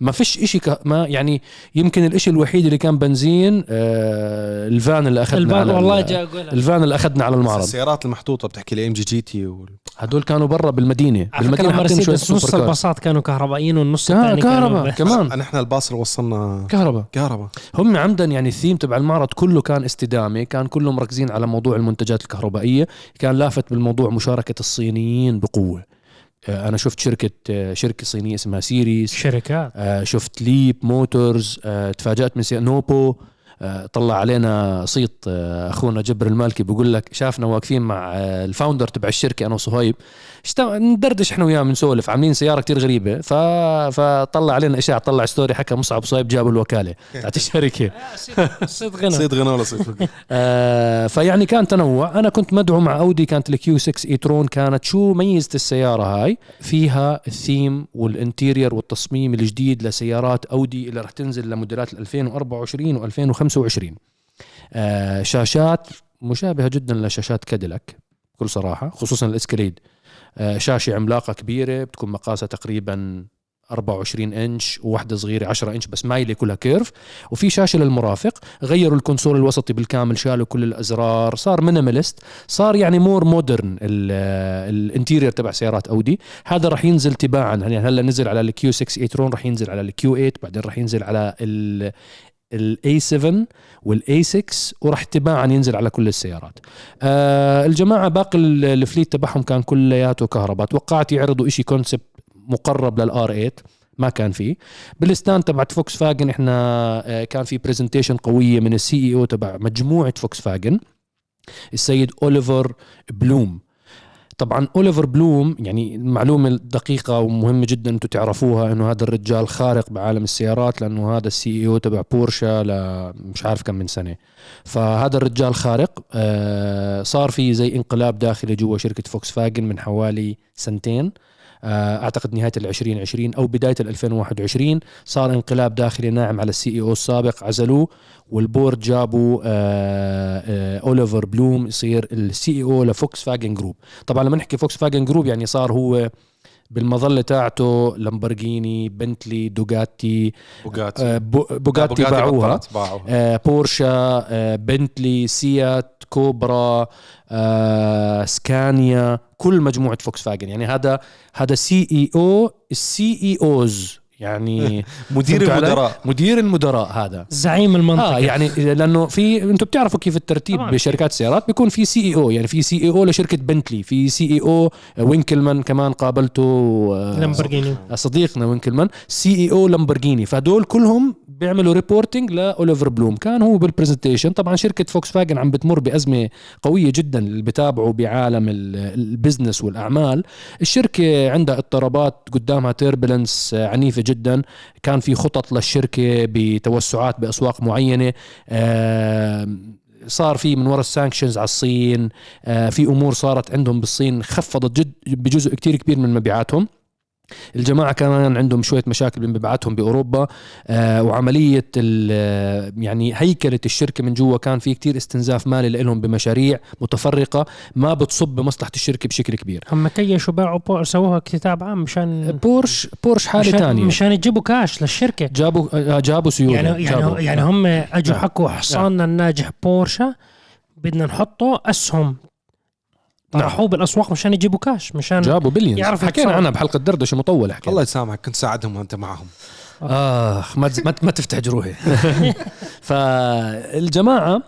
ما فيش إشي ك... ما يعني يمكن الإشي الوحيد اللي كان بنزين آه الفان اللي أخذنا الباب على والله ال- جاء اقولها الفان اللي أخذنا على المعرض. السيارات المحطوطة بتحكي لي MG GT وال... هدول كانوا برا حاطين شوية مرسيدس نص الباصات كانوا كهربائيين والنص الثاني كهرباء. كمان. أنا إحنا الباص اللي وصلنا كهرباء. كهرباء. هم عمدا يعني الثيم تبع المعرض كله كان استدامه كان كله مركزين على موضوع المنتجات الكهربائية كان لافت بالموضوع مشاركة الصينيين بقوة آه، أنا شفت شركة آه، شركة صينية اسمها سيريس شركات آه، شفت ليب موتورز تفاجأت من. نوبو طلع علينا صيت آه، أخونا جبر المالكي بيقول لك شافنا واقفين مع آه، ال founder تبع الشركة أنا وصهيب ندردش إحنا وياه بنسولف عاملين سيارة كتير غريبة. ف... فطلع علينا إشاعة طلع story حكى مصعب صهيب جابوا الوكالة. (laughs) تاعت الشركة صيت غنى. صيت غنى ولا صيت. (laughs) آه فيعني كان تنوع. أنا كنت مدعو مع أودي كانت ال Q6 e-tron كانت شو ميزة السيارة هاي؟ فيها ال theme وال interior والتصميم الجديد لسيارات أودي اللي راح تنزل لموديلات 2024 و2025 آه شاشات مشابهة جدا لشاشات كاديلاك بكل صراحة خصوصا الاسكاليد آه شاشة عملاقة كبيرة بتكون مقاسها تقريبا 24 إنش وواحدة صغيرة 10 إنش بس مايلة كلها curve. وفي شاشة للمرافق غيروا ال console الوسطي بالكامل شالوا كل الأزرار صار minimalist صار يعني more modern ال interior تبع سيارات أودي. هذا راح ينزل تباعا. يعني هلأ نزل على ال Q6 e-tron راح ينزل على ال Q8 بعدين راح ينزل على ال A7 وال A6 وراح تباعا ينزل على كل السيارات. آه الجماعة باقي ال- ال fleet تبعهم كان كلياته كهرباء. توقعت يعرضوا إشي concept مقرب لل R8 ما كان فيه. بال stand تبعت فوكس فاجن إحنا آه، كان في presentation قوية من ال CEO تبع مجموعة فوكس فاجن السيد أوليفر بلوم. طبعا أوليفر بلوم يعني المعلومه الدقيقه ومهمة جدا أنتم تعرفوها إنه هذا الرجال خارق بعالم السيارات لأنه هذا ال CEO تبع بورشا ل مش عارف كم من سنة. فهذا الرجال خارق آه صار في زي انقلاب داخلي جوا شركة فوكس فاجن من حوالي سنتين. أعتقد نهاية ال 2020 أو بداية ال 2021 صار انقلاب داخلي ناعم على ال CEO السابق عزلوه وال board جابوا آه، آه، أوليفر بلوم يصير ال CEO لفوكس فاجن group. طبعا لما نحكي فوكس فاجن group يعني صار هو بالمظلة تاعته لامبرجيني بنتلي بوغاتي بوجاتي آه، بو- بوغاتي باعوها. آه، بورشا آه، بنتلي سيات كوبرا آه، سكانيا كل مجموعة فوكس فاجن يعني هذا هذا CEO ال CEOs يعني (laughs) مدير؟ المدراء. مدير المدراء هذا. زعيم المنطقة. آه يعني لأنه في أنتم بتعرفوا كيف الترتيب طبعاً. بشركات السيارات؟ بيكون في CEO يعني في CEO لشركة بنتلي في CEO وينكلمان كمان قابلته آه، لامبورجيني صديقنا وينكلمان CEO لامبورجيني فهدول كلهم بيعملوا reporting لأوليفر بلوم. كان هو بال presentation طبعا شركة فوكس فاجن عم بتمر بأزمة قوية جدا اللي بتابعوا بعالم ال- ال business والأعمال. الشركة عندها اضطرابات قدامها turbulence عنيفة جدا. كان في خطط للشركة بتوسعات بأسواق معينة. آم، صار في من وراء ال sanctions على الصين. آه، في أمور صارت عندهم بالصين خفضت جد بجزء كتير كبير من مبيعاتهم. الجماعة كمان عندهم شوية مشاكل بمبيعاتهم بأوروبا آه وعملية ال- يعني هيكلة الشركة من جوا كان في كتير استنزاف مالي لهم بمشاريع متفرقة ما بتصب بمصلحة الشركة بشكل كبير هم كيشوا باعوا بو- سووها كتاب عام مشان بورش بورش حالة مشان, تانية مشان يجيبوا كاش للشركة جابوا آه، جابوا سيولة يعني جابوا. يعني يعني هم أجوا نعم. حكوا حصاننا الناجح بورشا بدنا نحطه أسهم طرحوه بالأسواق مشان يجيبوا كاش مشان جابوا billions يعرفوا حكينا. عنها بحلقة دردشة مطولة حكينا. الله يسامحك كنت ساعدهم وأنت معهم. اخ ما ما, ما تفتح جروحي. (laughs) فالجماعة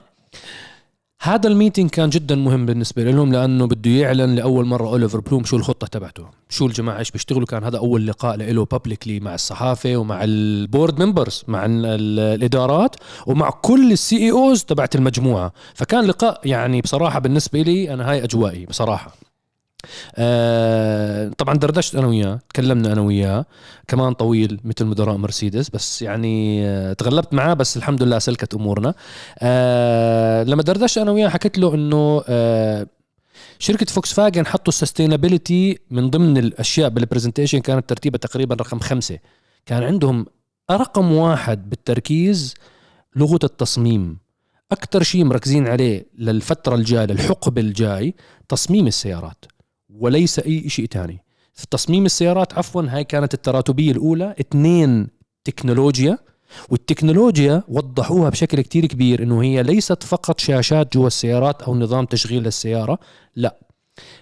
هذا ال meeting كان جدا مهم بالنسبة لهم لأنه بده يعلن لأول مرة أوليفر بلوم شو الخطة تبعته. شو الجماعة إيش بيشتغلوا؟ كان هذا أول لقاء له publicly مع الصحافة ومع ال board members مع ال- ال- الإدارات ومع كل الـ CEOs تبعت المجموعة. فكان لقاء يعني بصراحة بالنسبة لي أنا هاي أجوائي بصراحة. آه طبعا دردشت أنا وياه تكلمنا أنا وياه كمان طويل مثل مدراء مرسيدس بس يعني آه تغلبت معاه بس الحمد لله سلكت أمورنا. آه لما دردشت أنا وياه حكيت له إنه آه شركة فوكس فاجن حطوا ال sustainability من ضمن الأشياء بال presentation كانت ترتيبها تقريبا رقم خمسة. كان عندهم رقم واحد بالتركيز لغة التصميم. أكثر شيء مركزين عليه للفترة الجاية للحقبة الجاي تصميم السيارات. وليس أي شيء تاني. في تصميم السيارات عفوا هاي كانت التراتبية الأولى. اثنين تكنولوجيا. والتكنولوجيا وضحوها بشكل كتير كبير إنه هي ليست فقط شاشات جوا السيارات أو نظام تشغيل للسيارة لا.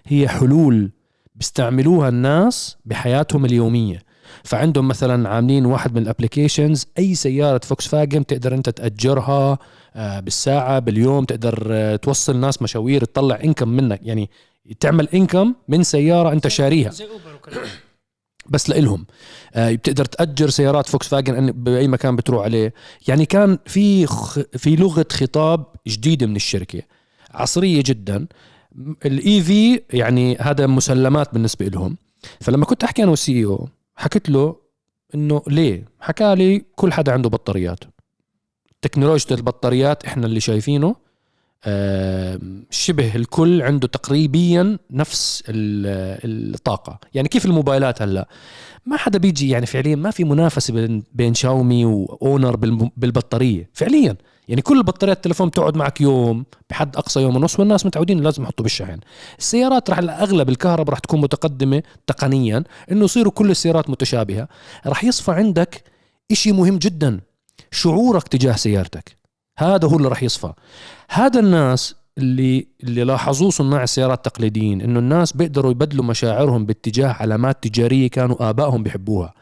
هي حلول بيستعملوها الناس بحياتهم اليومية. فعندهم مثلا عاملين واحد من ال applications أي سيارة فوكس فاجن تقدر أنت تأجرها آه، بالساعة باليوم تقدر آه، توصل ناس مشاوير تطلع income منك. يعني تعمل income من سيارة أنت شاريها زي أوبر (clears throat) بس لإلهم. آه، بتقدر تأجر سيارات فوكس فاجن بأي مكان بتروح عليه. يعني كان في خ... في لغة خطاب جديدة من الشركة. عصرية جدا. ال EV يعني هذا مسلمات بالنسبة لهم فلما كنت أحكي أنا وال CEO حكيت له إنه ليه؟ حكى لي كل حدا عنده بطاريات. تكنولوجيا البطاريات إحنا اللي شايفينه. شبه الكل عنده تقريبيا نفس ال- الطاقة. يعني كيف الموبايلات هلا؟ ما حدا بيجي يعني فعليا ما في منافسة بين, بين شاومي وأونر بالبطارية. فعليا. يعني كل بطاريات التليفون بتقعد معك يوم بحد أقصى يوم ونص والناس متعودين لازم يحطوا بالشحن. السيارات رح أغلب الكهرباء رح تكون متقدمة تقنيا إنه يصيروا كل السيارات متشابهة. رح يصفى عندك إشي مهم جدا شعورك تجاه سيارتك. هذا هو اللي رح يصفى. هذا الناس اللي اللي لاحظوه صناع السيارات التقليديين إنه الناس بيقدروا يبدلوا مشاعرهم باتجاه علامات تجارية كانوا آبائهم بيحبوها.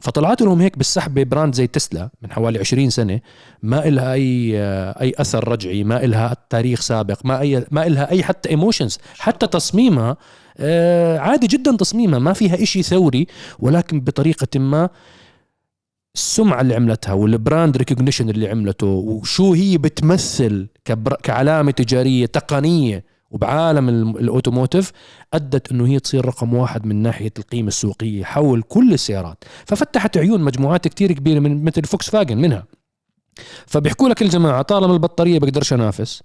فطلعت لهم هيك بالسحبة brand زي تسلا من حوالي 20 سنة ما إلها اي أي أثر رجعي ما إلها تاريخ سابق ما اي ما إلها أي حتى emotions حتى تصميمها آه، عادي جدا تصميمها ما فيها إشي ثوري ولكن بطريقة ما السمعة اللي عملتها وال brand recognition اللي عملته وشو هي بتمثل كبر... كعلامة تجارية تقنية وبعالم ال- automotive أدت إنه هي تصير رقم واحد من ناحية القيمة السوقية حول كل السيارات. ففتحت عيون مجموعات كتير كبيرة من مثل فوكس فاجن منها. فبيحكوا لك الجماعة طالما البطارية بقدرش أنافس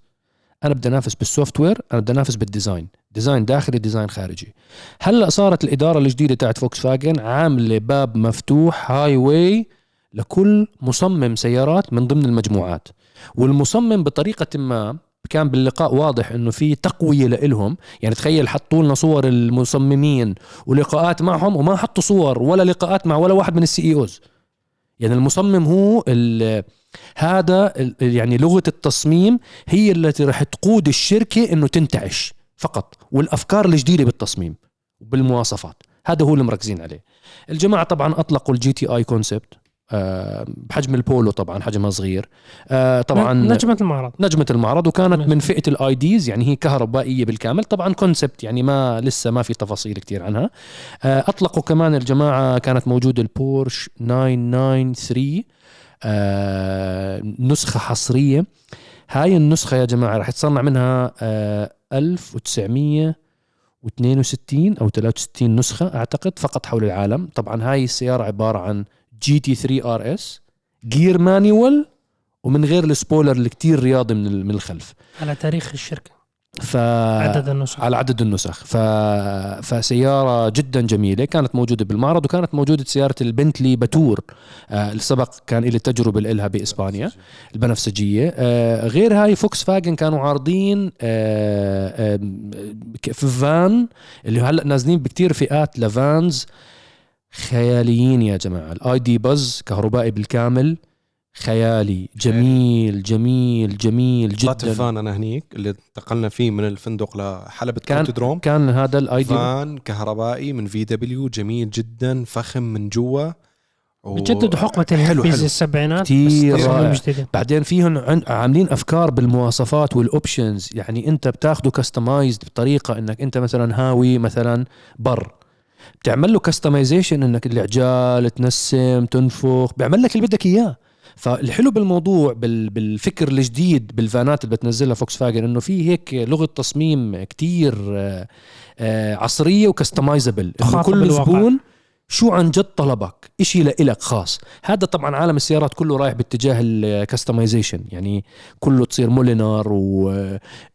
أنا بدي أنافس بال software أنا بدي أنافس بال design. design داخلي design خارجي. هلأ صارت الإدارة الجديدة تاعت فوكس فاجن عاملة باب مفتوح highway لكل مصمم سيارات من ضمن المجموعات. والمصمم بطريقة ما كان باللقاء واضح إنه في تقوية لإلهم. يعني تخيل حطوا لنا صور المصممين ولقاءات معهم وما حطوا صور ولا لقاءات مع ولا واحد من ال CEOs يعني المصمم هو هذا يعني لغة التصميم هي التي راح تقود الشركة إنه تنتعش فقط والأفكار الجديدة بالتصميم وبالمواصفات. هذا هو اللي مركزين عليه. الجماعة طبعا أطلقوا ال GTI concept بحجم البولو طبعا حجمها صغير. آه، طبعا نجمة المعرض. نجمة المعرض وكانت. من فئة ال IDs يعني هي كهربائية بالكامل. طبعا concept يعني ما لسه ما في تفاصيل كتير عنها. آه، أطلقوا كمان الجماعة كانت موجودة البورش 993 آه، نسخة حصرية. هاي النسخة يا جماعة راح يتصنع منها آه، 1962 أو 63 نسخة أعتقد فقط حول العالم. طبعا هاي السيارة عبارة عن GT3 RS جير manual ومن غير ال spoiler اللي كتير رياضي من من الخلف. على تاريخ الشركة. ف عدد النسخ. على عدد النسخ. ف... فسيارة جدا جميلة كانت موجودة بالمعرض وكانت موجودة سيارة البنتلي باتور آه اللي سبق كان لي تجربة لها بإسبانيا البنفسجية. آه غير هاي فوكس فاجن كانوا عارضين آه آه في فان اللي هلأ نازلين بكتير فئات ل vans. خياليين يا جماعة. ال ID Buzz كهربائي بالكامل خيالي جميل جميل جميل طلعت جدا فان أنا هنيك اللي انتقلنا فيه من الفندق لحلبة كان- دروم كان هذا ال ID van كهربائي من VW جميل جدا فخم من جوا. و- حقبة حلو الهيبيز حلو السبعينات. جديد بعدين فيهم عن- عاملين أفكار بالمواصفات وال options يعني أنت بتاخده customized بطريقة إنك أنت مثلا هاوي مثلا بر. بتعمل له customization إنك العجال تنسم تنفخ بيعمل لك اللي بدك إياه فالحلو بالموضوع بال- بالفكر الجديد بالفانات اللي بتنزلها فوكس فاجن إنه في هيك لغة تصميم كتير آه، آه، عصرية و customizable كل الواقع. زبون شو عن جد طلبك؟ إشي لإلك خاص. هذا طبعا عالم السيارات كله رايح باتجاه ال customization يعني كله تصير Mulliner و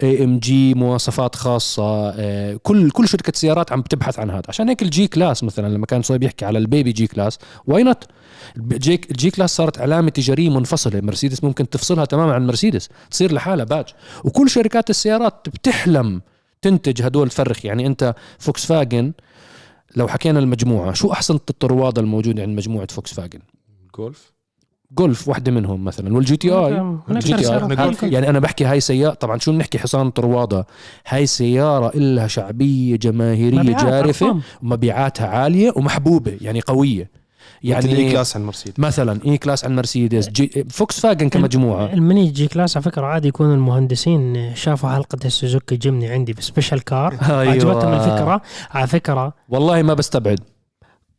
AMG مواصفات خاصة. آه، كل كل شركة سيارات عم بتبحث عن هذا. عشان هيك ال G-Class مثلا لما كان صهيب يحكي على ال baby G-Class why not ال G-Class صارت علامة تجارية منفصلة. مرسيدس ممكن تفصلها تماما عن مرسيدس. تصير لحالها باج وكل شركات السيارات بتحلم تنتج هدول تفرخ. يعني أنت فوكس فاجن لو حكينا المجموعة شو أحسن الطروادة الموجودة عند مجموعة فوكس فاجن جولف جولف واحدة منهم مثلا وال GTI ال GT. جولف. يعني أنا بحكي هاي سيارة طبعا شو بنحكي حصان طروادة هاي سيارة إلها شعبية جماهيرية مبيعات، جارفة أرقام. ومبيعاتها عالية ومحبوبة يعني قوية يعني يعني كلاس عن مرسيدس. مثلا اي كلاس عن مرسيدس. جي فوكس فاجن كمجموعة المني جي كلاس على فكرة عادي يكون المهندسين شافوا حلقة السوزوكي جيمني عندي بسبيشال كار. (laughs) أيوة. عجبتهم الفكرة. على فكرة والله ما بستبعد.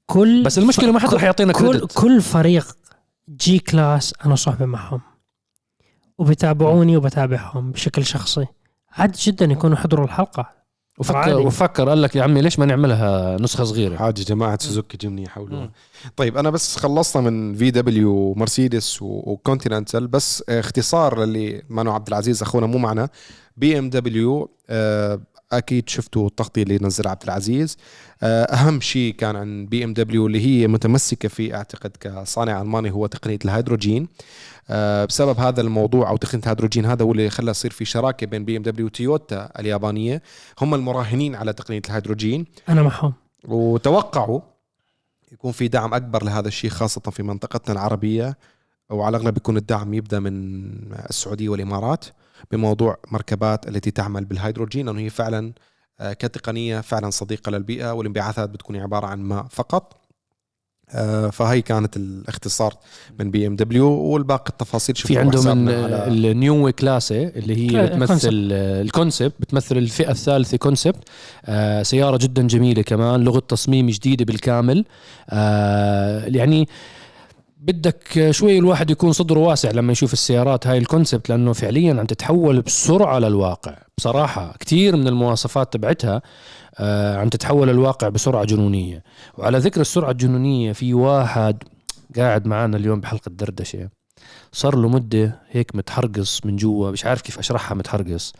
كل بس المشكلة ما حد رح يعطينا كل كريدت كل فريق جي كلاس أنا صحبه معهم. وبتابعوني وبتابعهم بشكل شخصي. عادي جدا يكونوا حضروا الحلقة. وفكر عادي. وفكر قال لك يا عمي ليش ما نعملها نسخة صغيرة حاجة جماعة سوزوكي جيمني يحاولوها مم. طيب أنا بس خلصنا من VW ومرسيدس وكونتيننتال بس اختصار للي مانو عبد العزيز أخونا مو معنا بي ام دبليو أكيد شفتوا التغطيه اللي نزلها عبد العزيز. آه، أهم شيء كان عن بي إم دبليو اللي هي متمسكة في أعتقد كصانع ألماني هو تقنية الهيدروجين. آه، بسبب هذا الموضوع أو تقنية الهيدروجين هذا هو اللي خلى يصير في شراكة بين بي إم دبليو وتويوتا اليابانية. هم المراهنين على تقنية الهيدروجين. أنا معهم. وتوقعوا يكون في دعم أكبر لهذا الشيء خاصة في منطقتنا العربية. وعلى الأغلب يكون الدعم يبدأ من السعودية والإمارات. بموضوع مركبات التي تعمل بالهيدروجين لأنه هي فعلا آه، كتقنية فعلا صديقة للبيئة والانبعاثات بتكون عبارة عن ماء فقط. آه، فهي كانت الاختصار من بي إم دبليو والباقي التفاصيل. في عندهم ال Neue Klasse اللي هي كلا- بتمثل ال concept بتمثل الفئة الثالثة concept آه سيارة جدا جميلة كمان لغة تصميم جديدة بالكامل. آه يعني بدك شوي الواحد يكون صدره واسع لما يشوف السيارات. هاي ال concept لأنه فعليا عم تتحول بسرعة للواقع بصراحة كثير من المواصفات تبعتها آه عم تتحول للواقع بسرعة جنونية. وعلى ذكر السرعة الجنونية في واحد قاعد معنا اليوم بحلقة دردشة. صار له مدة هيك متحرقص من جوا مش عارف كيف أشرحها متحرقص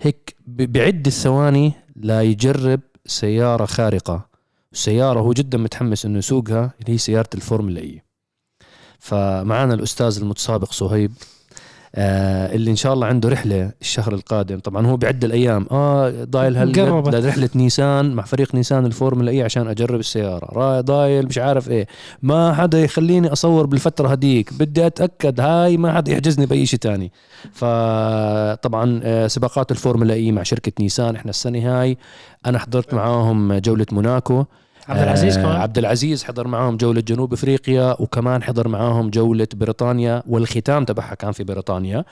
هيك بعد الثواني ليجرب سيارة خارقة. سيارة هو جدا متحمس إنه يسوقها اللي هي سيارة الفورمولا إي. فمعنا الأستاذ المتسابق صهيب آه اللي إن شاء الله عنده رحلة الشهر القادم. طبعا هو بعد الأيام آه ضايل. هالقد لرحله نيسان مع فريق نيسان الفورمولا إي عشان أجرب السيارة. ضايل مش عارف إيه. ما حدا يخليني أصور بالفترة هديك. بدي أتأكد هاي ما حدا يحجزني بأي شيء تاني. فطبعا آه سباقات الفورمولا إي مع شركة نيسان إحنا السنة هاي. أنا حضرت معاهم جولة موناكو. عبد العزيز آه، كمان. عبد العزيز حضر معاهم جولة جنوب أفريقيا وكمان حضر معاهم جولة بريطانيا والختام تبعها كان في بريطانيا.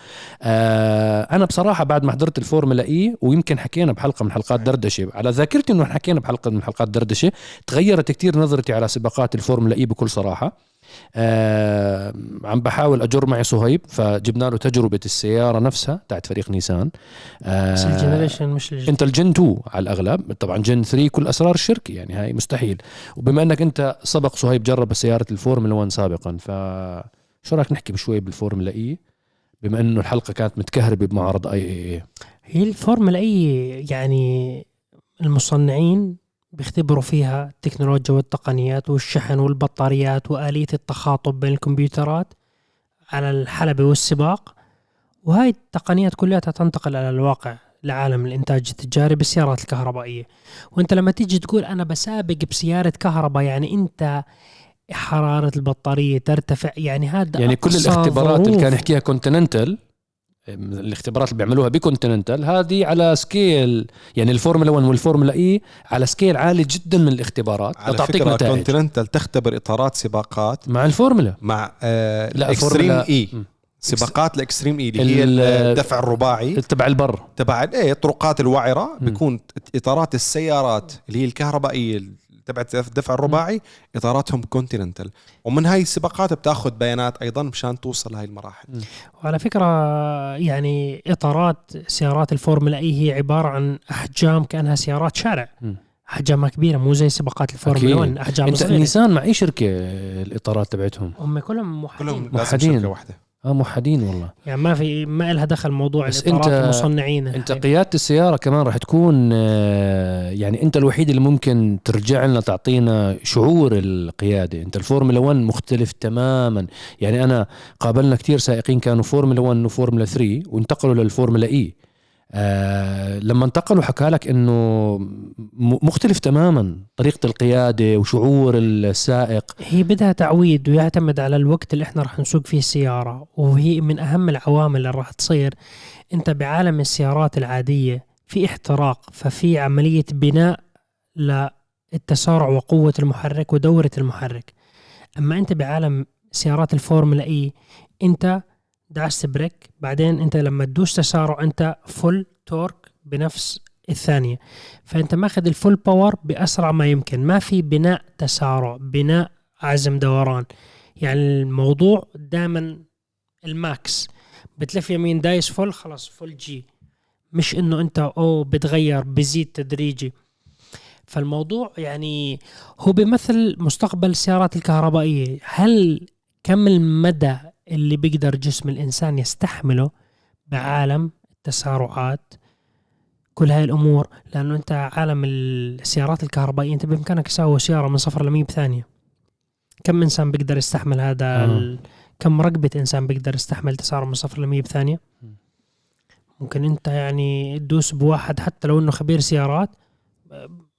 آه أنا بصراحة بعد ما حضرت الفورمولا إي ويمكن حكينا بحلقة من حلقات دردشة على ذاكرتي إنه حكينا بحلقة من حلقات دردشة تغيرت كتير نظرتي على سباقات الفورمولا إي بكل صراحة. آه عم بحاول أجر معي صهيب فجبنا له تجربة السيارة نفسها تاعت فريق نيسان. آه بس ال generation مش ال gen... أنت ال gen 2 على الأغلب طبعا gen 3 كل أسرار الشركة يعني هاي مستحيل. وبما إنك أنت سبق صهيب جرب سيارة الفورمولا 1 سابقا ف شو رايك نحكي بشوي بالفورمولا إي؟ بما إنه الحلقة كانت متكهربة بمعرض IAA. هي الفورمولا إي يعني المصنعين بيختبروا فيها التكنولوجيا والتقنيات والشحن والبطاريات وآلية التخاطب بين الكمبيوترات على الحلبة والسباق وهاي التقنيات كلها تنتقل على الواقع لعالم الإنتاج التجاري بالسيارات الكهربائية وأنت لما تيجي تقول أنا بسابق بسيارة كهرباء يعني أنت حرارة البطارية ترتفع يعني هذا يعني كل الاختبارات اللي. كان يحكيها كونتيننتال الاختبارات اللي بيعملوها بكونتيننتال هذه على scale يعني الفورمولا 1 والفورمولا اي على scale عالي جدا من الاختبارات على لتعطيك فكرة نتائج. كونتيننتال تختبر إطارات سباقات مع الفورمولا. مع آه لا، ال Extreme فورمولا- اي. سباقات ال Extreme E اللي هي ال- الدفع الرباعي. تبع البر. تبع إيه الطرقات الوعرة. بيكون إطارات السيارات اللي هي الكهربائية تبعت الدفع الرباعي إطاراتهم كونتيننتال ومن هاي السباقات بتأخذ بيانات أيضا مشان توصل لهي المراحل. وعلى فكرة يعني إطارات سيارات الفورمولا إي هي عبارة عن أحجام كأنها سيارات شارع. مم. أحجامها كبيرة مو زي سباقات الفورمولا أكيد. 1 أحجام أنت نيسان مع أي شركة الإطارات تبعتهم؟ هم كلهم موحدين. كلهم لازم موحدين. شركة واحدة. آه موحدين والله. يعني ما في ما لها دخل موضوع بس أنت- المصنعين. أنت قيادة السيارة كمان راح تكون آه، يعني أنت الوحيد اللي ممكن ترجع لنا تعطينا شعور القيادة. أنت الفورمولا 1 مختلف تماما. يعني أنا قابلنا كتير سائقين كانوا فورمولا 1 وفورمولا 3 وانتقلوا للفورمولا إي. آه لما انتقلوا حكى لك إنه مختلف تماما طريقة القيادة وشعور السائق. هي بدها تعويد ويعتمد على الوقت اللي إحنا راح نسوق فيه السيارة وهي من أهم العوامل اللي راح تصير. أنت بعالم السيارات العادية في احتراق ففي عملية بناء للتسارع وقوة المحرك ودورة المحرك. أما أنت بعالم سيارات الفورمولا إي أنت دعست brake بعدين أنت لما تدوس تسارع أنت full torque بنفس الثانية. فأنت ماخذ ال full power بأسرع ما يمكن. ما في بناء تسارع بناء عزم دوران. يعني الموضوع دائما ال max. بتلف يمين دايس full خلاص full G مش إنه انت أو بتغير بزيد تدريجي. فالموضوع يعني هو بيمثل مستقبل السيارات الكهربائية. هل كم المدى اللي بيقدر جسم الإنسان يستحمله بعالم التسارعات كل هاي الأمور. لأنه أنت عالم السيارات الكهربائية أنت بإمكانك تسوي سيارة من صفر لمية بثانية. كم إنسان بيقدر يستحمل هذا آه. ال... كم رقبة إنسان بيقدر يستحمل تسارع من صفر لمية بثانية؟ ممكن أنت يعني تدوس بواحد حتى لو إنه خبير سيارات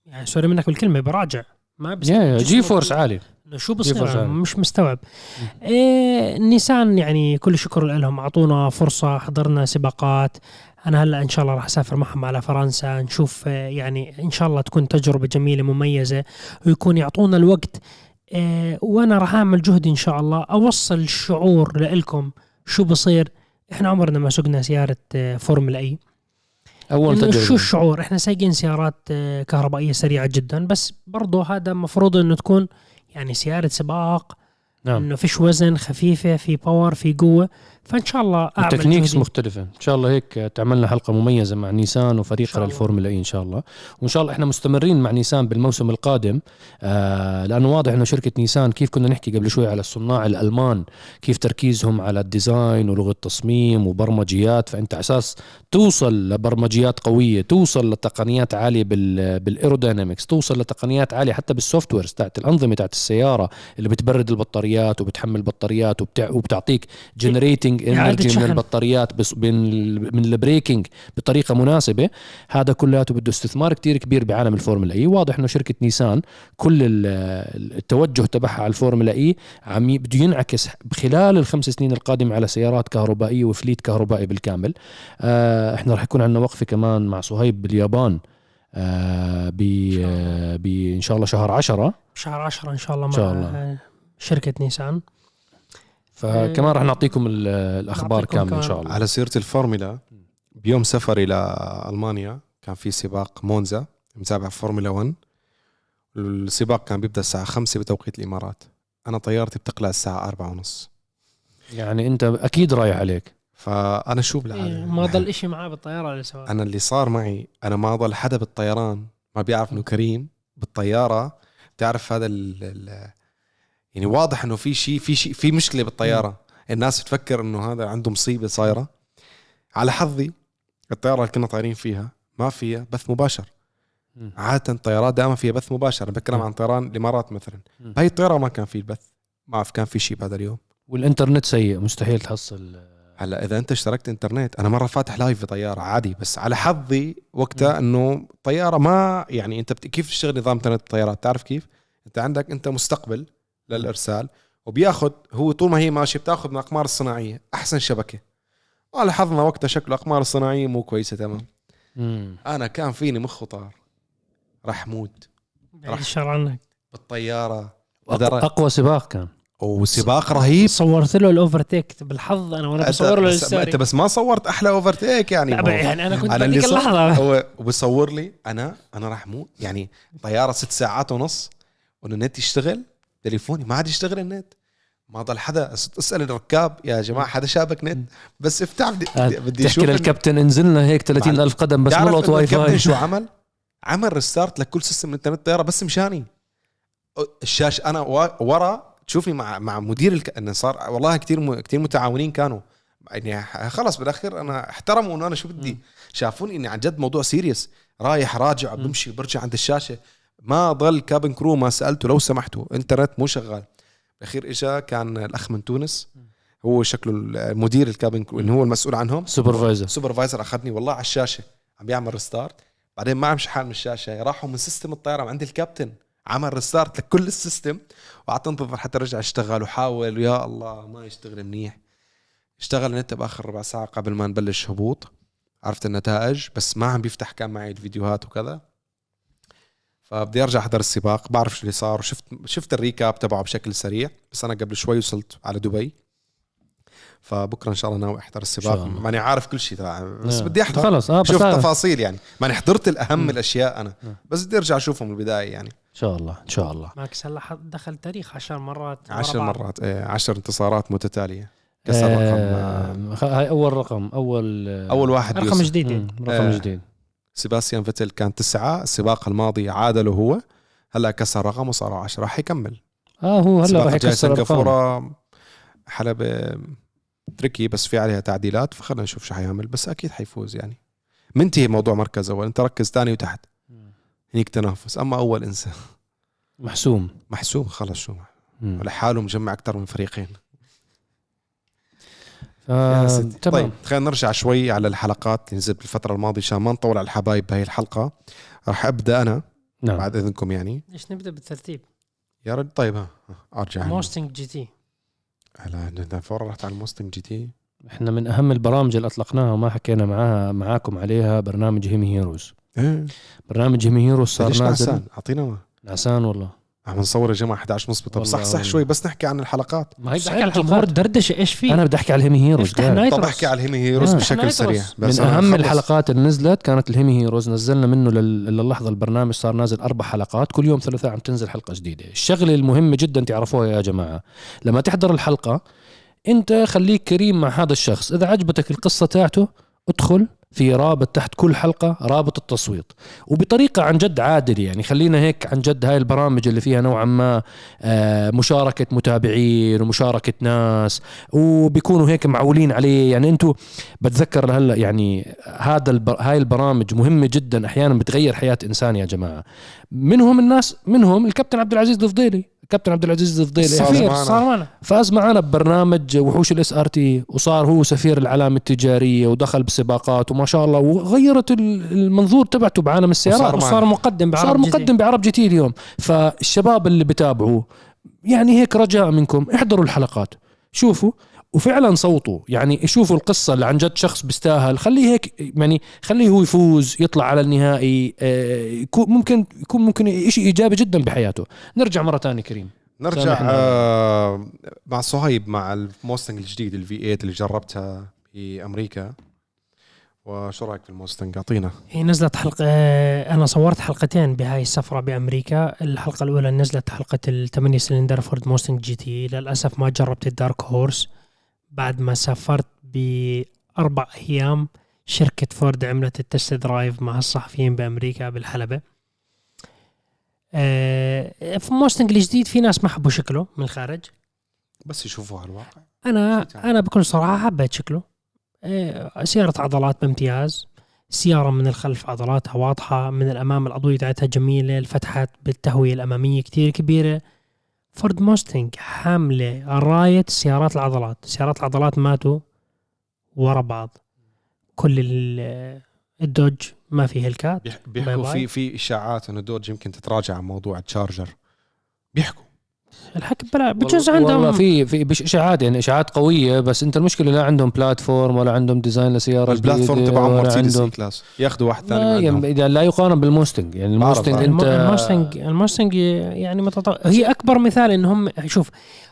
يعني sorry منك بالكلمة براجع. ما بس يا G-force عالي. شو بصير؟ مش مستوعب. إيه نيسان يعني كل شكر لهم. أعطونا فرصة حضرنا سباقات. أنا هلأ إن شاء الله راح أسافر معهم على فرنسا. نشوف آه، يعني إن شاء الله تكون تجربة جميلة مميزة ويكون يعطونا الوقت. إيه وأنا راح أعمل جهدي إن شاء الله. أوصل الشعور لكم شو بصير؟ إحنا عمرنا ما سقنا سيارة آه، فورمولا إي. أول إنه شو تجربه الشعور؟ إحنا سايقين سيارات آه، كهربائية سريعة جدا. بس برضو هذا مفروض إنه تكون يعني سيارة سباق نعم. إنه فيش وزن خفيفة في power في قوة. فإن شاء الله أعمل ال techniques جهدي. مختلفة إن شاء الله هيك تعملنا حلقة مميزة مع نيسان إن وفريق شاء الله. الفورمولا إي إن شاء الله وإن شاء الله إحنا مستمرين مع نيسان بالموسم القادم آه لأنه واضح إنه شركة نيسان كيف كنا نحكي قبل شوي على الصناع الألمان كيف تركيزهم على ال design ولغة تصميم وبرمجيات فأنت على أساس توصل لبرمجيات قوية توصل لتقنيات عالية بال بال aerodynamics توصل لتقنيات عالية حتى بال softwares تاعت الأنظمة تاعت السيارة اللي بتبرد البطاريات وبتحمل بطاريات وبتع... وبتعطيك generating إعادة energy من. البطاريات بس من ال- من ال braking بطريقة مناسبة. هذا كلياته بده استثمار كتير كبير بعالم الفورمولا إي. واضح إنه شركة نيسان كل ال- التوجه تبعها على الفورمولا إي عم بده ينعكس خلال الخمس سنين القادمة على سيارات كهربائية و fleet كهربائي بالكامل. آه إحنا راح يكون عندنا وقفة كمان مع صهيب باليابان آه ب آه إن شاء الله شهر عشرة. شهر 10 إن شاء الله مع شاء الله. شركة نيسان. فكمان راح نعطيكم ال- الأخبار نعطيكم كاملة إن. شاء الله. على سيرة الفورمولا بيوم سفري لالمانيا كان في سباق مونزا متابع فورمولا 1 السباق كان بيبدأ الساعة 5 بتوقيت الإمارات. أنا طيارتي بتقلع الساعة 4 ونص. يعني أنت أكيد رايح عليك. فأنا شو إيه، بالعاده ما ضل (laughs) إشي معاه بالطيارة اللي سواه أنا اللي صار معي أنا ما ضل حدا بالطيران ما بيعرف إنه كريم بالطيارة. بتعرف هذا ال ال يعني واضح إنه في شيء في شيء في مشكلة بالطيارة. الناس بتفكر إنه هذا عنده مصيبة صايرة. على حظي الطيارة اللي كنا طايرين فيها ما فيها بث مباشر. عادة الطيارات دائما فيها بث مباشر. بتكلم. عن طيران الإمارات مثلا. هاي الطيارة ما كان في البث. ما اعرف كان في شيء بهذا اليوم. والإنترنت سيء مستحيل تحصل. هلأ إذا أنت اشتركت إنترنت أنا مرة فاتح لايف في طياره عادي بس على حظي وقتها إنه طيارة ما يعني أنت بت... كيف تشتغل نظام إنترنت الطيارات تعرف كيف؟ أنت عندك أنت مستقبل. للإرسال وبياخذ هو طول ما هي ماشية بتاخذ من الأقمار الصناعية أحسن شبكة. على حظنا وقتها شكل الأقمار الصناعية مو كويسة تمام. مم. أنا كان فيني مخ طار راح موت بعيد الشر عنك. بالطيارة أق- أقوى سباق كان. وسباق رهيب. صورت له الأوفرتيك بالحظ أنا وأنا بصور له بس, أنت بس ما صورت أحلى أوفرتيك يعني. لا ما هو- يعني أنا كنت أنا اللي بهذيك صار- اللحظه هو وبصور لي أنا أنا راح موت. يعني طيارة ست ساعات ونص وانه النت يشتغل. تليفوني ما عاد يشتغل النت. ما ضل حدا اسأل الركاب يا جماعة حدا شابك نت؟ بس افتح بدي, بدي, بدي تحكي أشوف إنه- للكابتن انزلنا هيك 30 ألف قدم بس ملقط Wi الكابتن Fi شو (laughs) عمل؟ عمل restart لكل system الانترنت الطياره بس مشاني. الشاشه أنا ورا تشوفني مع مع مدير الك... إنه صار والله كثير م... كثير متعاونين كانوا. يعني خلص بالأخير أنا احترموا إنه أنا شو بدي. شافوني إني عن جد موضوع serious رايح راجع بمشي برجع عند الشاشة. ما ضل cabin crew ما سألته لو سمحتوا إنترنت مو شغال. بالاخير اجى كان الأخ من تونس هو شكله المدير ال cabin crew انه هو المسؤول عنهم. supervisor supervisor أخذني والله على الشاشة عم بيعمل restart بعدين ما عم شحال من الشاشة راحوا من system الطياره عند الكابتن عمل restart لكل ال system. وقعدت انتظر حتى رجع اشتغل وحاول ويا الله ما يشتغل منيح. اشتغل النت بآخر ربع ساعة قبل ما نبلش هبوط. عرفت النتائج بس ما عم بيفتح كان معي الفيديوهات وكذا. فبدي أرجع أحضر السباق بعرف شو اللي صار وشفت شفت ال recap تبعه بشكل سريع بس أنا قبل شوي وصلت على دبي فبكرة إن شاء الله ناوي أحضر السباق شاء الله. ماني عارف كل شيء تبع بس آه. بدي أحضر خلص آه بس شوف آه. تفاصيل يعني ماني حضرت الأهم الأشياء أنا آه. بس بدي أرجع أشوفهم من البداية يعني إن شاء الله إن شاء الله ماكس هلا دخل تاريخ عشر مرات ورا عشر بعض. مرات إيه عشر انتصارات متتالية كسر رقم آه هاي أول رقم أول آه، أول واحد رقم. جديد رقم آه. جديد سيباستيان فيتل كان تسعة السباق الماضي عادله هو. هلا كسر رقم وصاروا عشرة راح يكمل. آه هو هلا راح يكسر سنغافورة حلبة تركي بس في عليها تعديلات فخلينا نشوف شو حيعمل بس أكيد حيفوز يعني. منتهي موضوع مركز أول. أنت ركز ثاني وتحت. هنيك تنافس. أما أول انسى. محسوم. محسوم خلص شو. لحاله مجمع أكثر من فريقين. آه يا ستي. تمام. طيب خلينا نرجع شوي على الحلقات. اللي نزلت بالفترة الماضية عشان ما نطول على الحبايب بهي الحلقة. راح أبدأ أنا نعم. بعد إذنكم يعني. ليش نبدأ بالترتيب؟ يا رجل طيب ها أرجع. موستنج جي تي. هلا فورا رحت على الموستنج جي تي. إحنا من أهم البرامج اللي أطلقناها وما حكينا معاها معاكم عليها برنامج هيمي هيروز إيه. برنامج هيمي هيروز صار نازل. نعسان أعطينا نعسان والله. عم نصور يا جماعة 11 ونص طب صح صح. شوي بس نحكي عن الحلقات ما هي بدي أحكي على الجمهور الحلقات دردشة إيش في أنا بدي أحكي على الهيمي هيروز افتح قاعد. نايت طب. أحكي على الهيمي هيروز آه. بشكل نايتروس. سريع من بس أنا أهم خلص. الحلقات اللي نزلت كانت الهيمي هيروز نزلنا منه لل- للحظة البرنامج صار نازل أربع حلقات كل يوم ثلاثاء عم تنزل حلقة جديدة الشغلة المهمة جدا تعرفوها يا جماعة لما تحضر الحلقة أنت خليك كريم مع هذا الشخص إذا عجبتك القصة تاعته ادخل في رابط تحت كل حلقة رابط التصويت. وبطريقة عن جد عادلة يعني. خلينا هيك عن جد هاي البرامج اللي فيها نوعا ما آه، مشاركة متابعين ومشاركة ناس. وبيكونوا هيك معولين عليه. يعني أنتم بتذكر هلا يعني هذا البر... هاي البرامج مهمة جدا. أحيانا بتغير حياة إنسان يا جماعة. منهم الناس منهم الكابتن عبد العزيز الفضيلي. الكابتن عبد العزيز الفضيلي صار سفير. صار معنا. فاز معنا ببرنامج وحوش ال SRT وصار هو سفير العلامة التجارية ودخل بسباقات وما شاء الله وغيرت ال- المنظور تبعته بعالم السيارات وصار مقدم بعرب صار. مقدم بعرب جي تي اليوم. فالشباب اللي بتابعوه يعني هيك رجاء منكم احضروا الحلقات. شوفوا وفعلا صوتوا يعني يشوفوا القصة اللي عن جد شخص بيستاهل. خليه هيك يعني خليه هو يفوز يطلع على النهائي. آه، يكون ممكن يكون ممكن شيء إيجابي جدا بحياته. نرجع مرة ثانية كريم. نرجع. آه مع صهيب مع الموستنج الجديد ال V8 اللي جربتها بأمريكا. وشو رأيك في الموستنج أعطينا. هي نزلت حلقة آه، أنا صورت حلقتين بهاي السفرة بأمريكا. الحلقة الأولى نزلت حلقة الثمانية سلندر فورد موستنج جي تي للأسف ما جربت الدارك هورس بعد ما سافرت بأربع أيام شركة فورد عملت ال test drive مع الصحفيين بأمريكا بالحلبة. آه، في موستنج الجديد في ناس ما حبوا شكله من الخارج. بس يشوفوها على الواقع. أنا. أنا بكل صراحة حبيت شكله. إيه، سيارة عضلات بامتياز سيارة من الخلف عضلاتها واضحة من الأمام الأضوية تاعتها جميلة الفتحات بالتهوية الأمامية كتير كبيرة. فورد موستنج حاملة راية سيارات العضلات. سيارات العضلات ماتوا ورا بعض. كل ال- الدوج ما في هيلكات بيحكوا. في في إشاعات إنه دوج يمكن تتراجع عن موضوع التشارجر. بيحكوا. الحكي بلا بجوز والله- والله عندهم في في مش إشاعات يعني إشاعات قوية بس أنت المشكلة لا عندهم platform ولا عندهم design لسيارة ال platform تبعهم مرسيدس عندهم class ياخذوا واحد ثاني عندهم. يعني إذا لا يقارن بالموستنج يعني الموستنج. انت الم- الموستنج الموستنج يعني متطور هي أكبر مثال إن هم شوف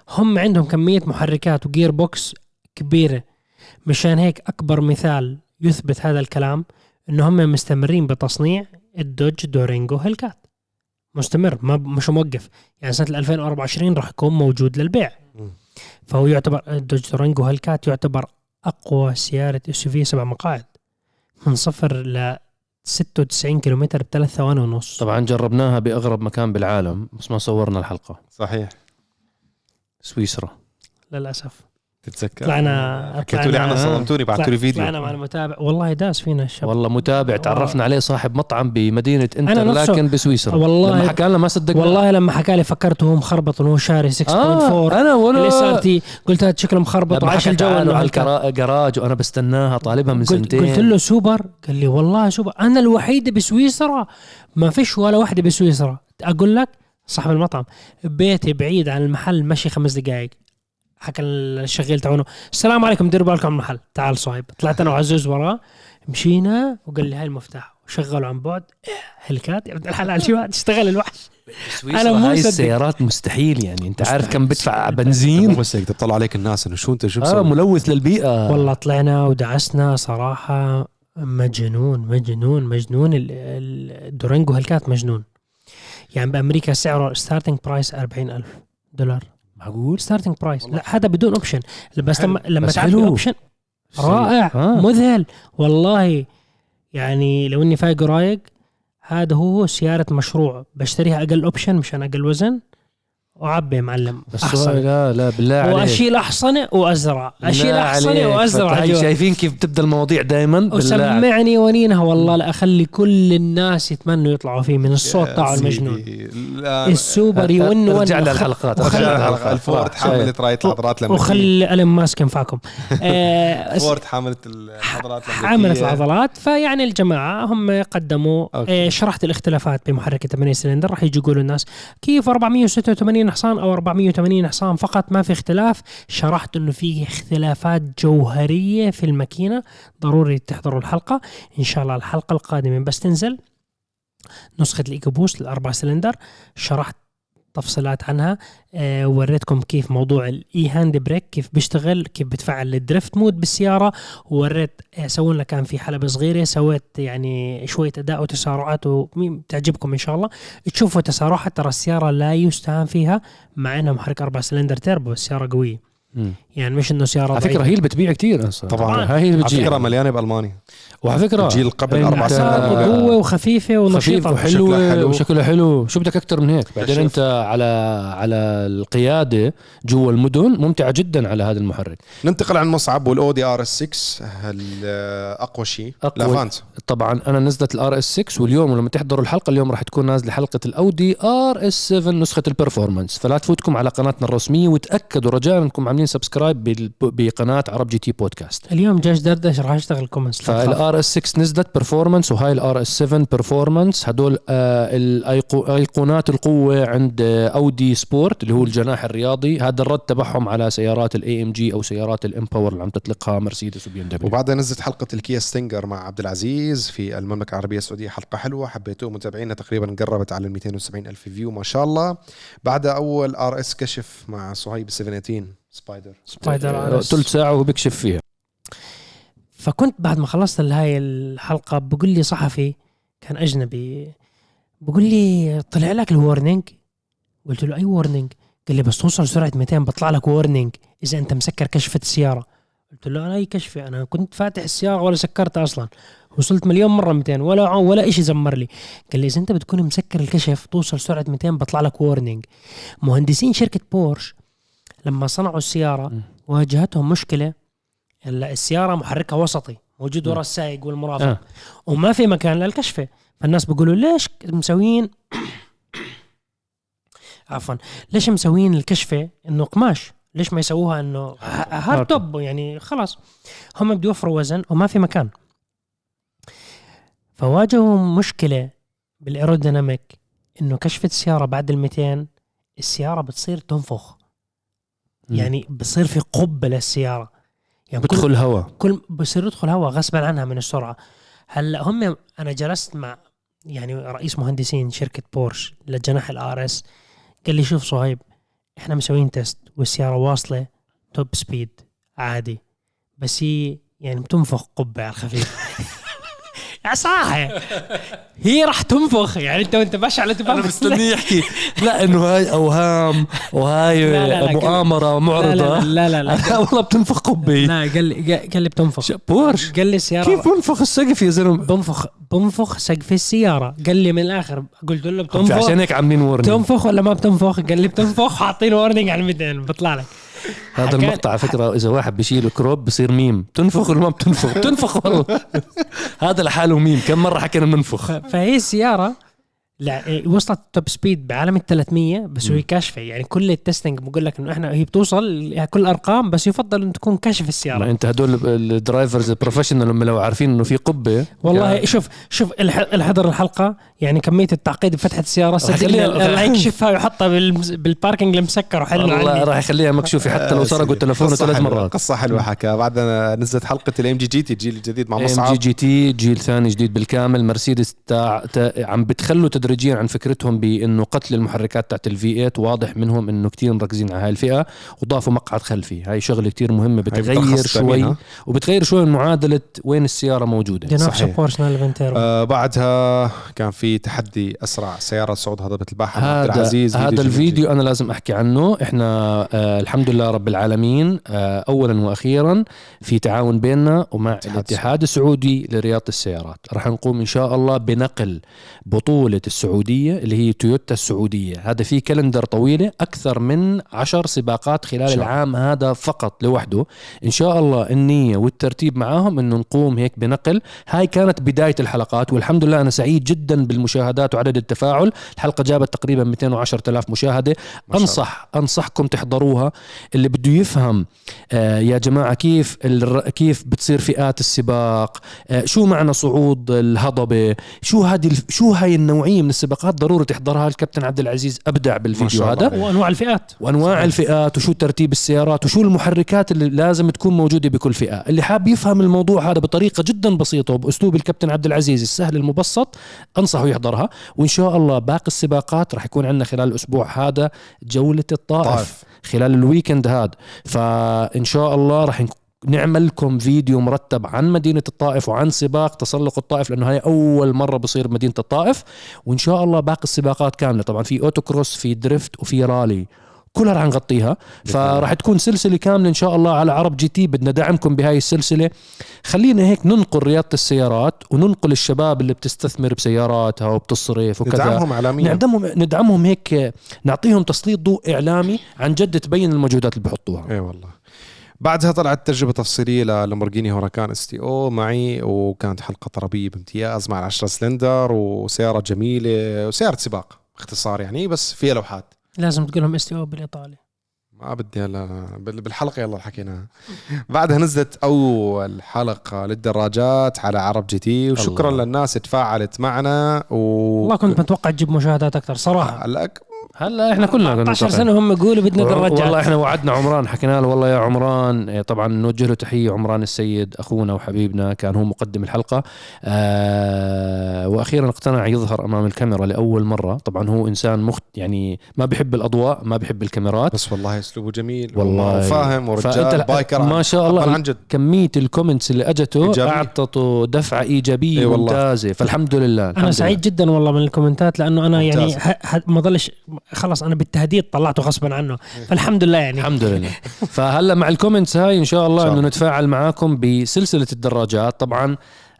هم عندهم كمية محركات و gearbox كبيرة مشان هيك أكبر مثال يثبت هذا الكلام إن هم مستمرين بتصنيع الدوج دورانجو هيلكات مستمر ما مش موقف. يعني سنة 2024 راح يكون موجود للبيع. فهو يعتبر ال Dodge Durango Hellcat يعتبر أقوى سيارة SUV سبع مقاعد. من صفر ل 96 كيلومتر بثلاث ثواني ونص. طبعا جربناها بأغرب مكان بالعالم بس ما صورنا الحلقة. صحيح. سويسرا. للأسف. تتذكر؟ طلعنا حكيتوا لي عنها طلعنا- صدمتوني بعثوا لي فيديو. طلعنا مع المتابع والله داس فينا الشباب. والله متابع تعرفنا عليه صاحب مطعم بمدينة إنترلاكن بسويسرا. والله- لما حكى لنا ما صدقنا. والله لما حكى لي فكرته هو مخربط انه هو شاري 6.4 آه أنا ولا تي قلت هذا شكله مخربط وعاش الجو انه على الجراج وأنا بستناها طالبها من قلت, سنتين. قلت له سوبر قال لي والله سوبر. أنا الوحيده بسويسرا ما فيش ولا واحدة بسويسرا. أقول لك صاحب المطعم بيتي بعيد عن المحل مشي خمس دقائق حكى الشغيل تاعونه السلام عليكم ديروا بالكم على المحل. تعال صاحب طلعت أنا وعزوز وراه مشينا وقال لي هاي المفتاح. وشغله عن بعد. إيه، Hellcat. يا ابن الحلال شو؟ تشتغل الوحش. أنا مو هاي. السيارات مستحيل يعني. أنت عارف. كم بدفع بنزين. بس هيك تطلع عليك الناس إنه شو أنت شو آه مسوي ملوث للبيئة. والله طلعنا ودعسنا صراحة. مجنون مجنون مجنون. ال- ال- ال Durango Hellcat مجنون. يعني بأمريكا سعره starting price 40000 دولار. معقول؟ starting price لا هذا بدون option بس. لما لما تعبي. option رائع آه. مذهل. والله يعني لو إني فايق ورايق هذا هو سيارة مشروع. بشتريها أقل option مشان أقل وزن. وعبي يا معلم بس احصن لا لا بالله عليك وأشيل احصنه وأزرع أشيل احصنه. وأزرع. شايفين كيف بتبدا المواضيع دائما. وسمعني ونينها والله لا اخلي كل الناس يتمنوا يطلعوا فيه من الصوت تاعه. المجنون السوبر يون ون رجع للحلقات رجع. للحلقات. الفورد حاملة راية العضلات الامريكيه وخلي الين ماسك ينفعكم (laughs) آه، فورد حاملت العضلات حاملة العضلات فيعني الجماعة هم قدموا. آه، شرحت الاختلافات بمحرك 8 سلندر راح يجي يقولوا الناس كيف 486 حصان أو 480 حصان فقط ما في اختلاف. شرحت إنه في اختلافات جوهرية في الماكينة ضروري تحضروا الحلقة. إن شاء الله الحلقة القادمة. بس تنزل نسخة ال EcoBoost الاربع سلندر. شرحت تفصيلات عنها. آه وريتكم كيف موضوع ال E-handbrake كيف بيشتغل كيف بتفعل ال drift mode بالسيارة. ووريت سووا لنا كان في حلبة صغيرة سويت يعني شوية أداء وتسارعات وتعجبكم إن شاء الله. تشوفوا تسارعات ترى السيارة لا يستهان فيها مع إنها محرك أربع cylinder turbo السيارة قوية. مم. يعني مش إنه سيارة على فكرة. هي اللي بتبيع كثير أصلا. طبعاً. هاي هي اللي على بتجيب. فكرة مليانة بألمانيا. وعلى فكرة. الجيل قبل أربع سنوات. بقوه وخفيفة خفيف ونشيطة. وحلو وشكلها حلو. وشكله حلو. شو بدك أكثر من هيك؟ بعدين. أنت على على القيادة جوا المدن ممتعة جدا على هذا المحرك. ننتقل عن مصعب والأودي RS 6 أقوى شيء. ال Avant طبعا أنا نزلت ال RS 6 واليوم ولما تحضروا الحلقة اليوم راح تكون نازلة حلقة الأودي RS 7 نسخة ال Performance فلا تفوتكم على قناتنا الرسمية وتأكدوا رجاء إنكم عاملين عاملين subscribe بقناة عرب GT بودكاست. اليوم جاش دردش راح أشتغل كومنتس فالار إس 6 نزلت برفورمانس وهاي الار إس 7 برفورمانس هدول آه أيقونات القوة عند آه، أودي سبورت اللي هو الجناح الرياضي. هذا الرد تبعهم على سيارات الاي ام جي أو سيارات الامباور اللي عم تطلقها مرسيدس وبي إم دبليو. وبعدها نزلت حلقة الكيا ستينجر مع عبد العزيز في المملكة العربية السعودية. حلقة حلوة حبيتوه متابعينا تقريبا قربت على ال 270 ألف فيو ما شاء الله. بعدها أول آر إس كشف مع صهيب 718 سبايدر. Spyder ثلث ساعة وهو بيكشف فيها. فكنت بعد ما خلصت هاي الحلقة بقول لي صحفي كان أجنبي بقول لي طلع لك ال warning؟ قلت له أي warning قال لي بس توصل سرعة 200 بطلع لك warning إذا أنت مسكر كشفه السيارة. قلت له أنا أي كشفه أنا كنت فاتح السيارة ولا سكرتها أصلا. وصلت مليون مرة 200 ولا ولا شيء زمر لي. قال لي إذا أنت بتكون مسكر الكشف توصل سرعة 200 بطلع لك warning مهندسين شركة بورش لما صنعوا السيارة. واجهتهم مشكلة هلا السيارة محركها وسطي موجود ورا. السائق والمرافق آه. وما في مكان للكشفة فالناس بيقولوا ليش مسوين (coughs) عفوا ليش مسوين الكشفة إنه قماش ليش ما يسووها إنه هارد توب يعني خلاص هم بده يوفروا وزن وما في مكان فواجهوا مشكلة بال aerodynamic إنه كشفة السيارة بعد ال 200 السيارة بتصير تنفخ. يعني بصير في قبة للسيارة. يعني بدخل هوا كل بصير يدخل هواء غصبا عنها من السرعة. هلا هم أنا جلست مع يعني رئيس مهندسين شركة بورش للجناح ال RS. قال لي شوف صهيب إحنا مسوين test والسيارة واصلة top speed عادي بس هي يعني بتنفخ قبة على الخفيف. (laughs) يا صراحة هي راح تنفخ. يعني انت وانت ماشي على أنا مستني يحكي. لا إنه هاي أوهام وهاي لا، لا، لا، مؤامرة لا لا معرضة. لا لا, لا. (laughs) والله بتنفخ قبه لا قال لي قال لي بتنفخ. بورش. قال لي السيارة. كيف بنفخ السقف يا زلمة؟ بنفخ بنفخ سقف السيارة. قال لي من الآخر. قلت له بتنفخ. عشان هيك عاملين warning بتنفخ ولا ما بتنفخ؟ قال لي بتنفخ. حاطين warning على 200 بطلع لك. هذا المقطع على فكرة إذا واحد بشيل crop بصير ميم. تنفخ ولا ما بتنفخ؟ (laughs) بتنفخ والله. هذا لحاله ميم. كم مرة حكينا بتنفخ فهي السيارة لا إيه، وصلت top speed بعالم ال 300 بس هي كاشفة. يعني كل ال testing بقول لك إنه إحنا هي بتوصل كل ارقام بس يفضل انه تكون كاشف السيارة. أنت هدول ال drivers ال professional هم لو عارفين إنه في قبة. والله شوف شوف الح- اللي حضر الحلقة يعني كمية التعقيد بفتحة السيارة يخليها- صدقني الله يكشفها ويحطها بال- بال parking المسكر وحل والله راح يخليها مكشوفة حتى لو سرقوا تلفونه قصة ثلاث مرات. قصة حلوة حكى. بعدها نزلت حلقة ال AMG GT الجيل الجديد مع AMG مصعب GT جيل ثاني جديد بالكامل. مرسيدس تاع تا عم بتخلوا تدريجيا عن فكرتهم بإنه قتل المحركات تاعت ال V 8 واضح منهم إنه كتير مركزين على هاي الفئة وضافوا مقعد خلفي. هاي شغلة كتير مهمة بتغير شوي. وبتغير شوي من معادلة وين السيارة موجودة. صحيح. بورش 911 آه بعدها كان في تحدي أسرع سيارة صعود هضبة البحر مع عبد هذا العزيز هذا الفيديو أنا لازم أحكي عنه. إحنا آه الحمد لله رب العالمين. آه اولا وأخيرا في تعاون بيننا ومع الاتحاد السعودي لرياضه السيارات. راح نقوم إن شاء الله بنقل بطولة السعودية اللي هي تويوتا السعودية. هذا في كالندر طويلة أكثر من عشر سباقات خلال شاء العام هذا فقط لوحده. إن شاء الله النية والترتيب معاهم إنه نقوم هيك بنقل. هاي كانت بداية الحلقات والحمد لله أنا سعيد جدا بالمشاهدات وعدد التفاعل. الحلقة جابت تقريبا 210 الف مشاهدة. ما شاء انصح أنصحكم تحضروها. اللي بده يفهم آه يا جماعة كيف الر- كيف بتصير فئات السباق آه شو معنى صعود الهضبة شو هذه شو هاي النوعية من السباقات؟ ضروري تحضرها الكابتن عبد العزيز. أبدع بالفيديو هذا. عليه. وأنواع الفئات. وأنواع صحيح. الفئات وشو ترتيب السيارات وشو المحركات اللي لازم تكون موجودة بكل فئة. اللي حاب يفهم الموضوع هذا بطريقة جدا بسيطة وبأسلوب الكابتن عبد العزيز السهل المبسط أنصحه يحضرها وإن شاء الله باقي السباقات راح يكون عندنا خلال الأسبوع هذا جولة الطائف طائف. خلال الويكند هذا. فإن شاء الله راح نعمل لكم فيديو مرتب عن مدينة الطائف وعن سباق تسلق الطائف لأنه هاي أول مرة بصير مدينة الطائف. وإن شاء الله باقي السباقات كاملة. طبعا في autocross في drift وفي رالي. كلها رح نغطيها فراح تكون سلسلة كاملة إن شاء الله على عرب GT. بدنا دعمكم بهاي السلسلة. خلينا هيك ننقل رياضة السيارات وننقل الشباب اللي بتستثمر بسياراتها وبتصرف وكذا. ندعمهم اعلاميا. ندعمهم ندعمهم هيك نعطيهم تسليط ضوء إعلامي عن جد تبين المجهودات اللي بحطوها. اي والله. بعدها طلعت تجربة تفصيلية للامبورجيني هوراكان STO معي وكانت حلقة طربية بامتياز مع العشرة سلندر وسيارة جميلة وسيارة سباق باختصار يعني بس فيها لوحات. لازم تقول لهم S O بالإيطالي. ما بدي هلا بال- بالحلقة يلا حكيناها بعدها نزلت أول حلقة للدراجات على عرب GT وشكرا الله. للناس تفاعلت معنا و والله كنت متوقع تجيب مشاهدات أكثر صراحة. هلا هلا إحنا كلنا كنا 14 متوقعين. سنة هم يقولوا بدنا والله دراجات إحنا وعدنا عمران حكينا له والله يا عمران إيه، طبعا نوجه له تحية عمران السيد أخونا وحبيبنا كان هو مقدم الحلقة آه وأخيرا اقتنع يظهر أمام الكاميرا لأول مرة طبعا هو إنسان مخت يعني ما بيحب الأضواء ما بيحب الكاميرات بس والله أسلوبه جميل والله. وفاهم ورجال biker ما شاء الله عن جد كمية ال comments اللي أجته. أعطته دفعه إيجابية والله. ممتازة فالحمد لله أنا الحمد سعيد جدا والله من الكومنتات لأنه أنا يعني ممتاز. ه- ه- ما ضلش خلص أنا بالتهديد طلعته غصبا عنه. فالحمد لله يعني. الحمد لله. (laughs) فهلا مع ال comments هاي إن شاء الله إن شاء إنه الله. نتفاعل معاكم بسلسلة الدراجات. طبعا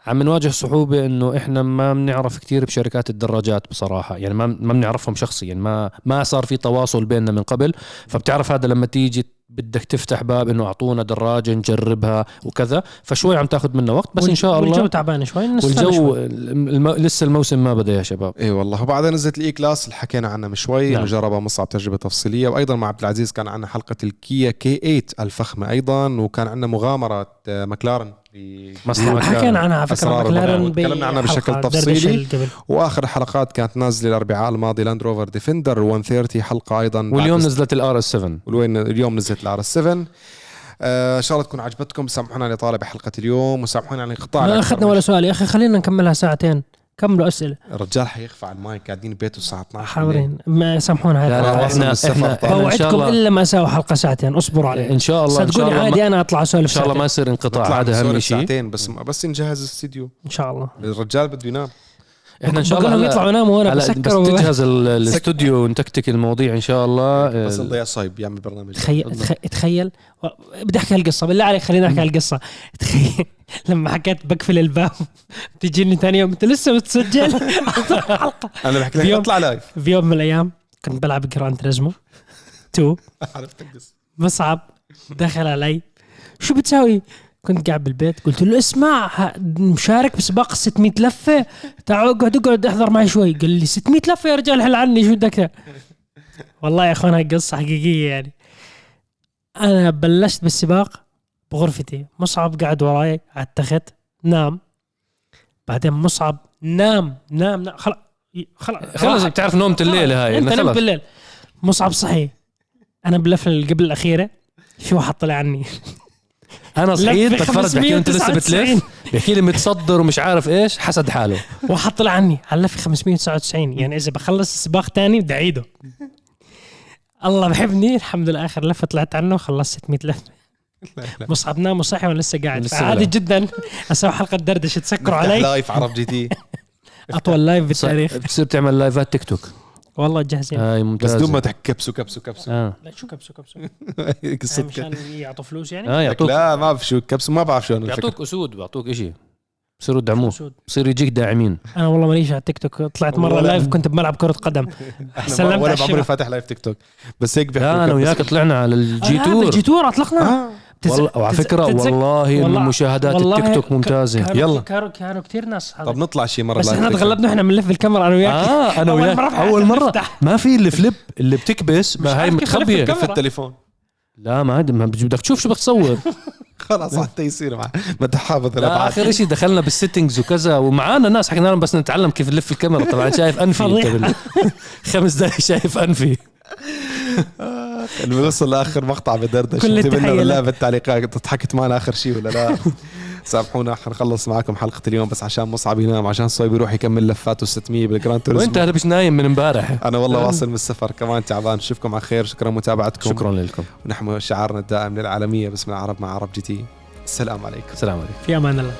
عم نواجه صعوبة إنه إحنا ما بنعرف كثير بشركات الدراجات بصراحة. يعني ما ما بنعرفهم شخصيا. ما ما صار في تواصل بيننا من قبل. فبتعرف هذا لما تيجي بدك تفتح باب إنه أعطونا دراجة نجربها وكذا فشوي عم تاخذ منا وقت بس إن شاء والجو الله تعبان شوي والجو شوي. الم... لسه الموسم ما بدأ يا شباب اي والله وبعدها نزلت ال E-Class اللي حكينا عنها من شوي نعم. نعم. جربها مصعب تجربة تفصيلية وأيضا مع عبد العزيز كان عندنا حلقة الكيا K 8 الفخمة أيضا وكان عندنا مغامره آه، مكلارن ب- مصنع بمكان حكينا عنها على فكرة مكلارن. تكلمنا عنها بشكل تفصيلي. وآخر الحلقات كانت نازلة الاربعاء الماضي Land Rover Defender 130 حلقة أيضا واليوم نزلت ال RS 7 والوين اليوم نزلت ال RS 7 آه، إن شاء الله تكون عجبتكم. سامحونا على الاطاله بحلقة اليوم وسامحونا على الانقطاع ما أخذنا ولا سؤال. يا أخي خلينا نكملها ساعتين. كملوا أسئلة؟ الرجال حيخفى على المايك قاعدين ببيته الساعة 12 حاضرين. ما سامحونا هاي لا إحنا السفر إحنا, الله إلا ما أسوي حلقة ساعتين. اصبروا علي إن شاء الله إن شاء صدقوني الله عادي أنا أطلع أسولف إن شاء الله ما. يصير انقطاع هذا أهم شيء. ساعتين بس بس نجهز الاستديو إن شاء الله. الرجال بده ينام. إحنا إن شاء الله يطلعوا يناموا وأنا بس بسكر وب- تجهز ال- (laughs) الاستوديو ونتكتك المواضيع إن شاء الله. بس آه، نضيع صايب يعمل برنامج تخيل تخ- تخيل. و- بدي أحكي هالقصة. بالله عليك خليني أحكي هالقصة. (laughs) تخيل. لما حكيت بقفل الباب. (laughs) تجيني ثاني يوم. أنت لسه بتسجل أنا بحكي لك أطلع live في يوم من الأيام كنت بلعب Gran Turismo 2 عرفت القصة. مصعب دخل علي. شو بتساوي؟ كنت قاعد بالبيت قلت له اسمع مشارك بسباق 600 لفة. تعال اقعد اقعد احضر معي شوي. قال لي 600 لفة يا رجال حل عني؟ شو بدك؟ والله يا أخوان هاي قصة حقيقية يعني. أنا بلشت بالسباق بغرفتي. مصعب قاعد وراي على التخت نام. بعدين مصعب نام نام, نام. خلاص خلاص بتعرف نومة الليلة هاي أنت نمت بالليل. مصعب صحي. أنا باللفه اللي قبل الأخيرة. في واحد طلع عني؟ أنا صحيت بتفرج بحكي له أنت لسه 599. بتلف بحكي لي متصدر ومش عارف إيش حسد حاله. واحد طلع عني على لفه 599 يعني إذا بخلص السباق تاني بدي أعيده. (laughs) الله بحبني الحمد لله. آخر لفة طلعت عنه وخلصت 600 لفه مصعب نام وصحي وأنا لسه قاعد. عادي. جدا. أسوي حلقة دردشة. تسكروا علي. live عرب GT (laughs) اطول live بالتاريخ. بتصير تعمل لايفات تيك توك والله جاهزين هاي بس ممتازة. دون ما تحكي كبسوا كبسوا كبسوا. آه. لا شو كبسوا كبسوا؟ (laughs) قصة مشان يعطوا فلوس يعني؟ آه يعطوك. لا ما بعرف شو كبسوا ما بعرف شو. يعطوك أسود بيعطوك إشي. بصيروا يدعموه. بصير يجيك داعمين. أنا والله ماليش على التيك توك. طلعت مرة لايف كنت بلعب كرة قدم. (laughs) سلمت ولا. بعمري فاتح لايف تيك توك. بس هيك بيحكوا أنا. وياك طلعنا على الجي آه، تور بالجي تور اطلقنا آه. تز- والله وعلى تز- فكرة تتذك- والله والله- المشاهدات والله التيك توك ممتازة. كانوا يلا. كانوا كانوا كثير ناس طب نطلع شي مرة بس إحنا. تغلبنا إحنا بنلف الكاميرا أنا وياك. آه أنا أول وياك. مرة أول مرة. نفتح. ما في الفليب اللي بتكبس ما هاي كيف متخبية. في. التليفون. لا ما ما بدك تشوف شو بدك تصور (laughs) خلاص حتى يصير مع بدي حافظ لا الابعاد آخر شيء دخلنا بال settings وكذا ومعانا ناس. حكينا لهم بس نتعلم كيف نلف الكاميرا طبعا شايف أنفي. (laughs) خمس دقائق شايف أنفي. (laughs) اللي بيوصل لآخر مقطع بدردش كل التحية بالله له. بالتعليقات ضحكت معنا آخر شيء ولا لا؟ (laughs) سامحونا حنخلص معكم حلقة اليوم بس عشان مصعب ينام عشان صويب يروح يكمل لفاته 600 بال Gran Turismo. وأنت هذا مش نايم من امبارح. أنا والله واصل من السفر كمان تعبان. نشوفكم على خير شكرا متابعتكم شكرا لكم. ونحن شعارنا الدائم للعالمية باسم العرب مع عرب GT. السلام عليكم. السلام عليكم. في أمان الله.